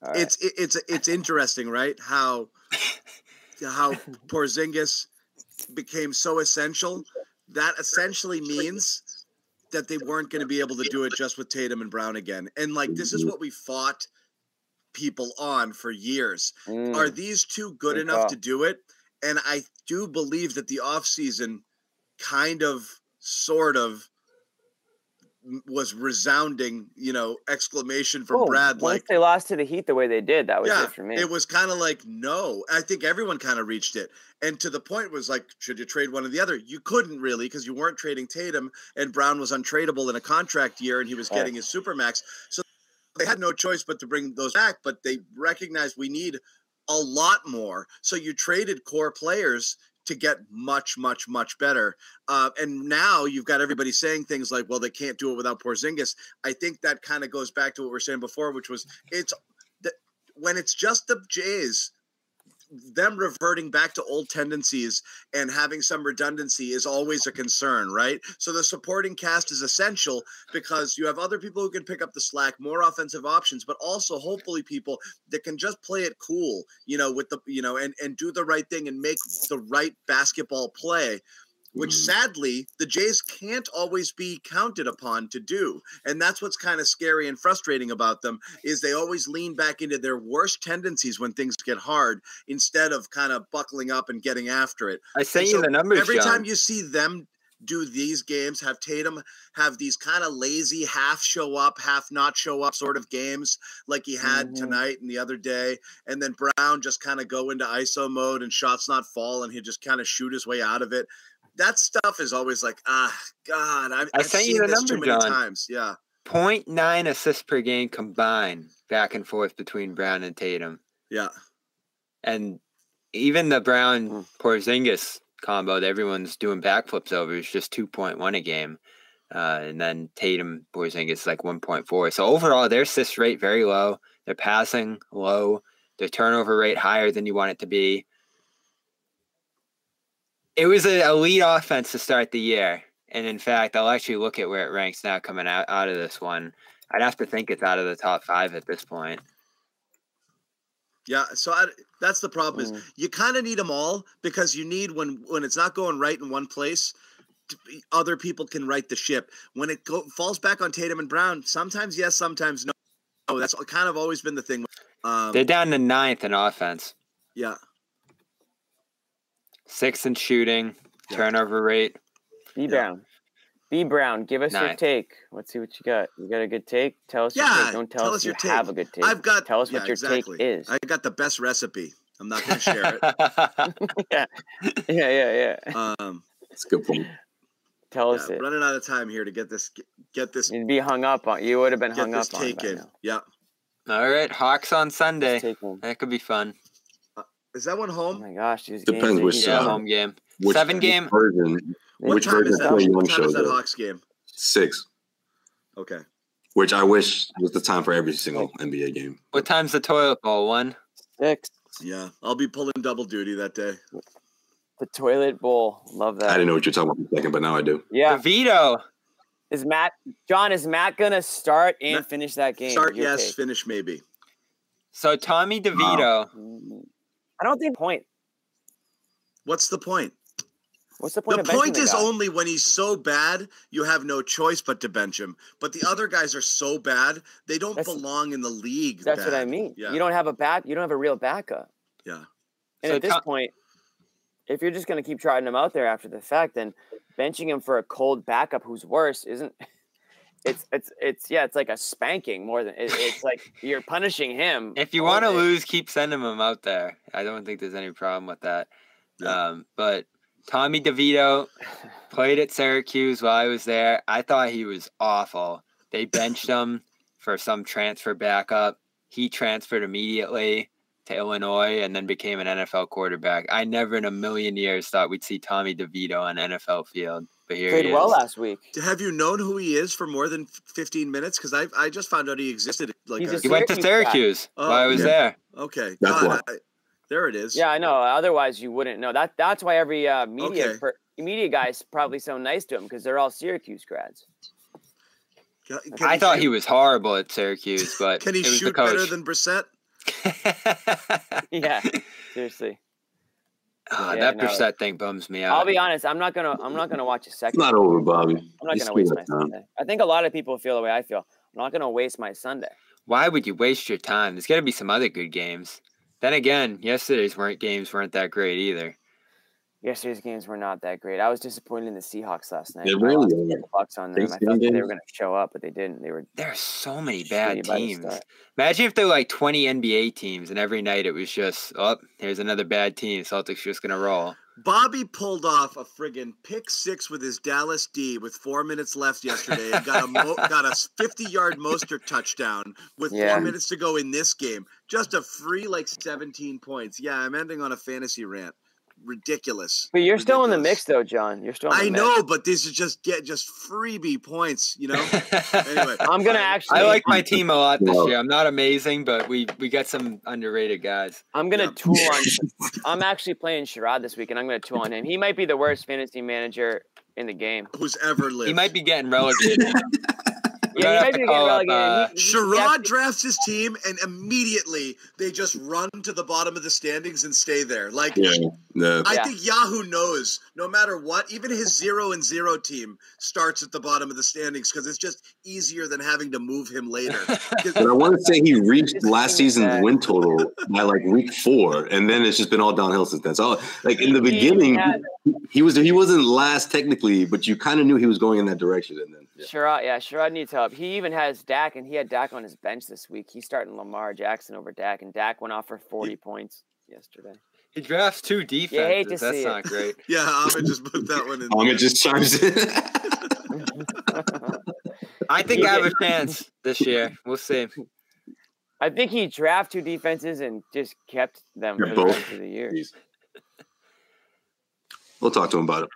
Right. It's it, it's it's interesting, right? How how Porzingis became so essential. That essentially means that they weren't going to be able to do it just with Tatum and Brown again. And like this is what we fought people on for years. Mm. Are these two good Good enough call. to do it? And I do believe that the offseason kind of sort of was resounding, you know, exclamation from Oh, Brad. once Like, they lost to the Heat the way they did, that was yeah, it for me. it was kind of like no. I think everyone kind of reached it, and to the point was like, should you trade one or the other? You couldn't really because you weren't trading Tatum, and Brown was untradeable in a contract year, and he was Right. getting his supermax. So they had no choice but to bring those back. But they recognized we need a lot more. So you traded core players to get much, much, much better. Uh, and now you've got everybody saying things like, well, they can't do it without Porzingis. I think that kind of goes back to what we are saying before, which was it's when it's just the Jays, them reverting back to old tendencies and having some redundancy is always a concern, right? So the supporting cast is essential because you have other people who can pick up the slack, more offensive options, but also hopefully people that can just play it cool, you know, with the you know, and and do the right thing and make the right basketball play. Which sadly the Jays can't always be counted upon to do, and that's what's kind of scary and frustrating about them is they always lean back into their worst tendencies when things get hard instead of kind of buckling up and getting after it. I sent And you the numbers, Every John. time you see them do these games, have Tatum have these kind of lazy half show up, half not show up sort of games like he had Mhm. tonight and the other day, and then Brown just kind of go into ISO mode and shots not fall and he just kind of shoot his way out of it. That stuff is always like, ah, God, I've, I I've sent you seen the this too many John. times. Yeah. 0.9 assists per game combined back and forth between Brown and Tatum. Yeah. And even the Hmm. Brown Porzingis combo that everyone's doing backflips over is just 2.1 a game. Uh, and then Tatum Porzingis like 1.4. So overall, their assist rate very low. Their passing low. Their turnover rate higher than you want it to be. It was an elite offense to start the year. And in fact, I'll actually look at where it ranks now coming out, out of this one. I'd have to think it's out of the top five at this point. Yeah, so I, that's the problem is Mm. you kind of need them all because you need when when it's not going right in one place, other people can right the ship. When it go, falls back on Tatum and Brown, sometimes yes, sometimes no. Oh, that's kind of always been the thing. Um, They're down to ninth in offense, yeah, sixth in shooting, Yeah. turnover rate. B Brown. B Brown, give us your take. Let's see what you got. You got a good take? Tell us your Yeah, take. Don't tell, tell us, us you take. have a good take. I've got. Tell us yeah, what your exactly. take is. I got the best recipe. I'm not going to share it. yeah. yeah, yeah, yeah. Um, That's a good point. Tell yeah, us it. running out of time here to get this get this You'd be hung up on. You would have been get hung this up on. taken. now. Yeah, All right, Hawks on Sunday. Just take one. That could be fun. Is that one home? Oh my gosh, these Depends games. are which, easy. Yeah, uh, home game. Which, Seven game. version? What Which time version is of that? Trae Young What time is that? Hawks game? Six. Okay. Which I wish was the time for every single NBA game. What time's the toilet bowl? One. Six. Yeah, I'll be pulling double duty that day. The toilet bowl. Love that. I didn't know what you're talking about for a second, but now I do. Yeah. DeVito. Is Matt John? Is Matt gonna start and Matt- finish that game? Start yes, take. finish maybe. So Tommy DeVito. Mm, I don't think point. What's the point? What's the point? The of point is guy? only when he's so bad, you have no choice but to bench him. But the other guys are so bad, they don't That's- belong in the league. That's what I mean. Yeah. You don't have a back. You don't have a real backup. Yeah. And So at this Tom- point, if you're just going to keep trotting him out there after the fact, then benching him for a cold backup who's worse isn't. It's it's it's yeah, it's like a spanking more than it, it's like you're punishing him. If you want to lose, keep sending him out there. I don't think there's any problem with that. Yeah. Um, but Tommy DeVito played at Syracuse while I was there. I thought he was awful. They benched him for some transfer backup. He transferred immediately to Illinois and then became an NFL quarterback. I never in a million years thought we'd see Tommy DeVito on NFL field, but here played he well is. last week. Have you known who he is for more than 15 minutes? Because I I just found out he existed. Like He's a- a He went to Syracuse Oh, while I was yeah. there. okay, That's God, why. I- there it is. Yeah, I know. Otherwise, you wouldn't know. That that's why every uh, media Okay. per, media guy's probably so nice to him because they're all Syracuse grads. Can- can I thought shoot- he was horrible at Syracuse, but Can he it was shoot the coach. better than Brissett? Yeah, seriously. Ah, Yeah, that no. Brissett thing bums me out. I'll be honest. I'm not gonna. I'm not gonna watch a second. It's second. not over, Bobby. I'm not You gonna waste my time. Sunday. I think a lot of people feel the way I feel. I'm not gonna waste my Sunday. Why would you waste your time? There's got to be some other good games. Then again, yesterday's weren't games weren't that great either. Yesterday's games were not that great. I was disappointed in the Seahawks last night. They really lost are. the Bucks on them. I thought that they were going to show up, but they didn't. They were There are so many bad shitty by the teams. Imagine if there were like 20 NBA teams and every night it was just, oh, here's another bad team. Celtics just going to roll. Bobby pulled off a friggin' pick six with his Dallas D with four minutes left yesterday. and got a mo- got a fifty yard Mostert touchdown with Yeah. four minutes to go in this game. Just a free like seventeen points. Yeah, I'm ending on a fantasy rant. Ridiculous. But you're still in the mix, though, John. You're still. In the I mix. know, but these are just get just freebie points. You know. Anyway, I'm gonna actually. I like my team a lot this year. I'm not amazing, but we we got some underrated guys. I'm gonna Yeah. tool on. I'm actually playing Sherrod this week, and I'm gonna tool on him. He might be the worst fantasy manager in the game. who's ever lived? He might be getting relegated. We're Yeah, gonna he have might be getting call up, relegated. uh, He- he- he Sherrod actually- drafts his team, and immediately they just run to the bottom of the standings and stay there. Like Yeah. Yeah. I Yeah. think Yahoo knows no matter what, even his zero and zero team starts at the bottom of the standings because it's just easier than having to move him later. But I want to say he reached last season's win total by like week four, and then it's just been all downhill since then. So, like in the beginning, had- he was he wasn't last technically, but you kind of knew he was going in that direction. And then, yeah. Sherrod, yeah, Sherrod needs help. He even has Dak, and he had Dak on his bench this week. He's starting Lamar Jackson over Dak, and Dak went off for 40 points yesterday. He drafts two defenses. hate to That's see not it. great. yeah, Ahmed just put that one in. Ahmed just chimes in. I think I have a chance this year. We'll see. I think he drafted two defenses and just kept them Yeah, for the both. rest of the year. Jeez. we'll talk to him about it.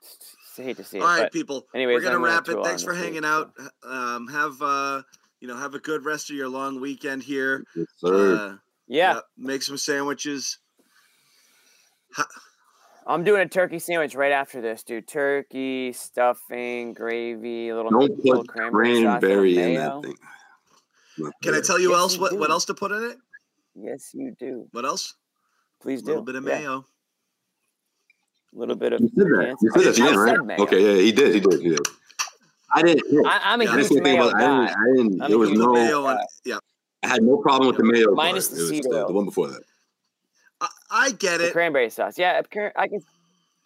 I hate to see it. All right, but people. anyways, we're gonna I'm gonna wrap it. tool Thanks on for this hanging week, out. Um, have uh, you know, have a good rest of your long weekend here. Yes, sir. Uh, yeah, make some sandwiches. I'm doing a turkey sandwich right after this, dude. Turkey, stuffing, gravy, a little, Don't little put cranberry, sauce, cranberry in mayo. that thing. Not Can I tell you Yes, else you what, what else to put in it? Yes, you do. What else? Please A do. A little bit of Yeah, mayo. A little bit of. You said that. You said that at the I right? said mayo. Okay, yeah, he did. He did. He did. I didn't. I, I'm a Yeah, I didn't huge say mayo about. I didn't. guy. I didn't there was huge Put the no. mayo on. Yeah, I had no problem with the mayo. Minus part. the It was seed oil. the one before that. I, I get The it. cranberry sauce. Yeah, I can.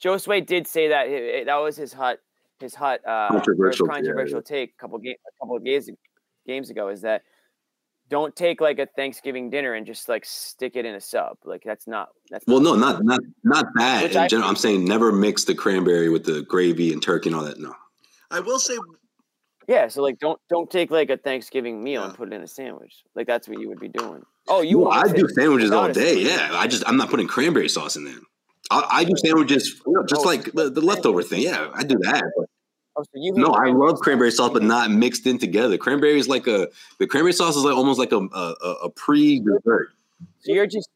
Josue did say that. It- it- that was his hot His hot Uh, Controversial, controversial yeah. take a couple game, a couple of games games ago is that don't take like a Thanksgiving dinner and just like stick it in a sub. Like that's not. That's Well, not no, not not not that. Which In I- general, I'm saying never mix the cranberry with the gravy and turkey and all that. No. I will say Yeah, so like don't don't take like a Thanksgiving meal and put it in a sandwich. Like that's what you would be doing. Oh, you Well, I do sandwiches all day. Yeah, I just I'm not putting cranberry sauce in there. I, I do sandwiches, you know, just Oh, like the, the leftover thing. Yeah, I do that. Oh, so you no, I love cranberry sauce, but not mixed in together. Cranberry is like a the cranberry sauce is like almost like a a, a- a pre dessert. So you're just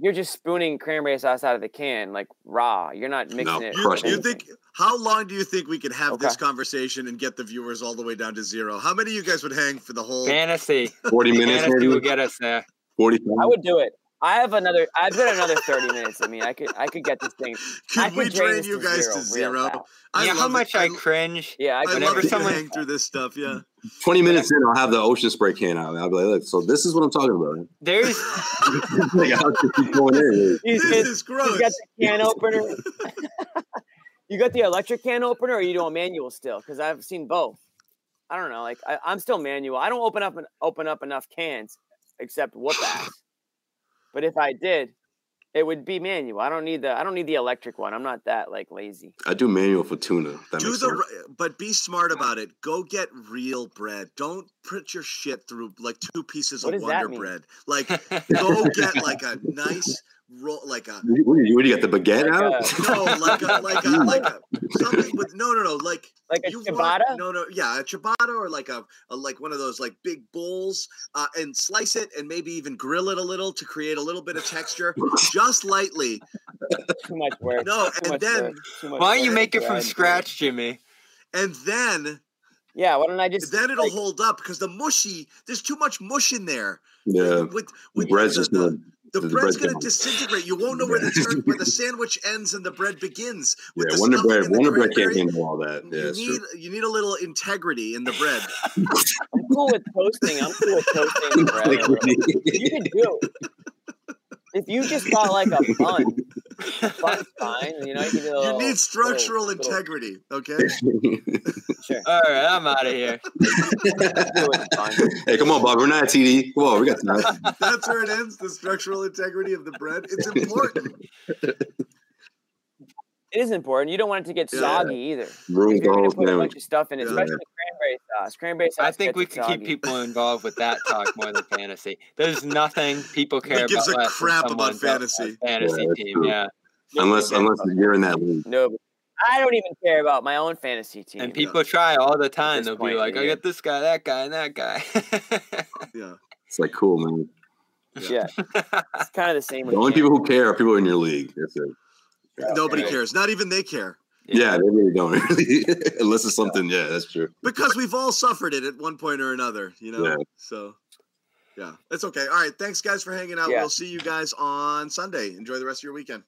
you're just spooning cranberry sauce out of the can like raw. You're not mixing No, it. you, you think how long do you think we could have this conversation and get the viewers all the way down to zero? How many of you guys would hang for the whole? Fantasy. Forty minutes, Fantasy will maybe get us there. forty. I would do it. I have another. I've got another thirty minutes. I mean, I could. I could get this thing. I Could we could drain drain you to guys zero to zero? I you know how love it. much I, I cringe? Yeah, I I could. love Whenever someone- hang through this stuff. Yeah. Twenty minutes in, I'll have the ocean spray can out. I'll be like, look, so this is what I'm talking about. There's like, I'll just keep going in. He's this got- is he's gross. got the can opener. you got the electric can opener, or you doing manual still? Because I've seen both. I don't know. Like I, I'm still manual. I don't open up and open up enough cans, except whoop ass. But if I did, it would be manual. I don't need the. I don't need the electric one. I'm not that like lazy. I do manual for tuna. That Do makes the, sense. but be smart about it. Go get real bread. Don't put your shit through like two pieces What of does Wonder? Bread. Like, go get like a nice roll, like a What do you, what you got? The baguette Like out? no, like a like a like a something with no no no like Like a you ciabatta. want no no yeah a ciabatta or like a, a like one of those like big bowls uh, and slice it and maybe even grill it a little to create a little bit of texture just lightly. Too much work. No, Too and then work, why don't you make it from scratch, Jimmy? and then Yeah, why don't I just then it'll like, hold up because the mushy there's too much mush in there. Yeah. with with Bread's the, just the, gonna the the bread's bread's gonna gonna- disintegrate. You won't know where the turn, where the sandwich ends and the bread begins. With Yeah, the Wonder Bread. Wonder Bread can't handle all that. Yeah, you need true. you need a little integrity in the bread. I'm cool with toasting. I'm cool with toasting the bread. You can do it. If you just got like a bun Fun's fine. You know, you, you little, need structural little, integrity. Okay. sure. All right, I'm out of here. hey, come on, Bob. We're not at TD. Come on, we got time. That's where it ends. The structural integrity of the bread. It's important. It is important. You don't want it to get Yeah. soggy either. Ruins If you're the whole put a bunch sandwich. of stuff in, it, Yeah. especially cranberry sauce. Cranberry sauce. I think we can keep people involved with that talk more than fantasy. There's nothing people care That gives about a less than crap about fantasy. fantasy Yeah, team. true. Yeah, Unless unless you're in that league. No, but I don't even care about my own fantasy team. and people try all the time. They'll point be like, in "I got this guy, that guy, and that guy." Yeah. It's like cool, man. yeah, it's kind of the same. The only people who care are people in your league. That's it. Nobody right. cares. Not even they care. Yeah, they really don't. Unless it's something. Yeah, that's true. Because we've all suffered it at one point or another, you know? Yeah. So, yeah, it's okay. All right. Thanks, guys, for hanging out. Yeah. We'll see you guys on Sunday. Enjoy the rest of your weekend.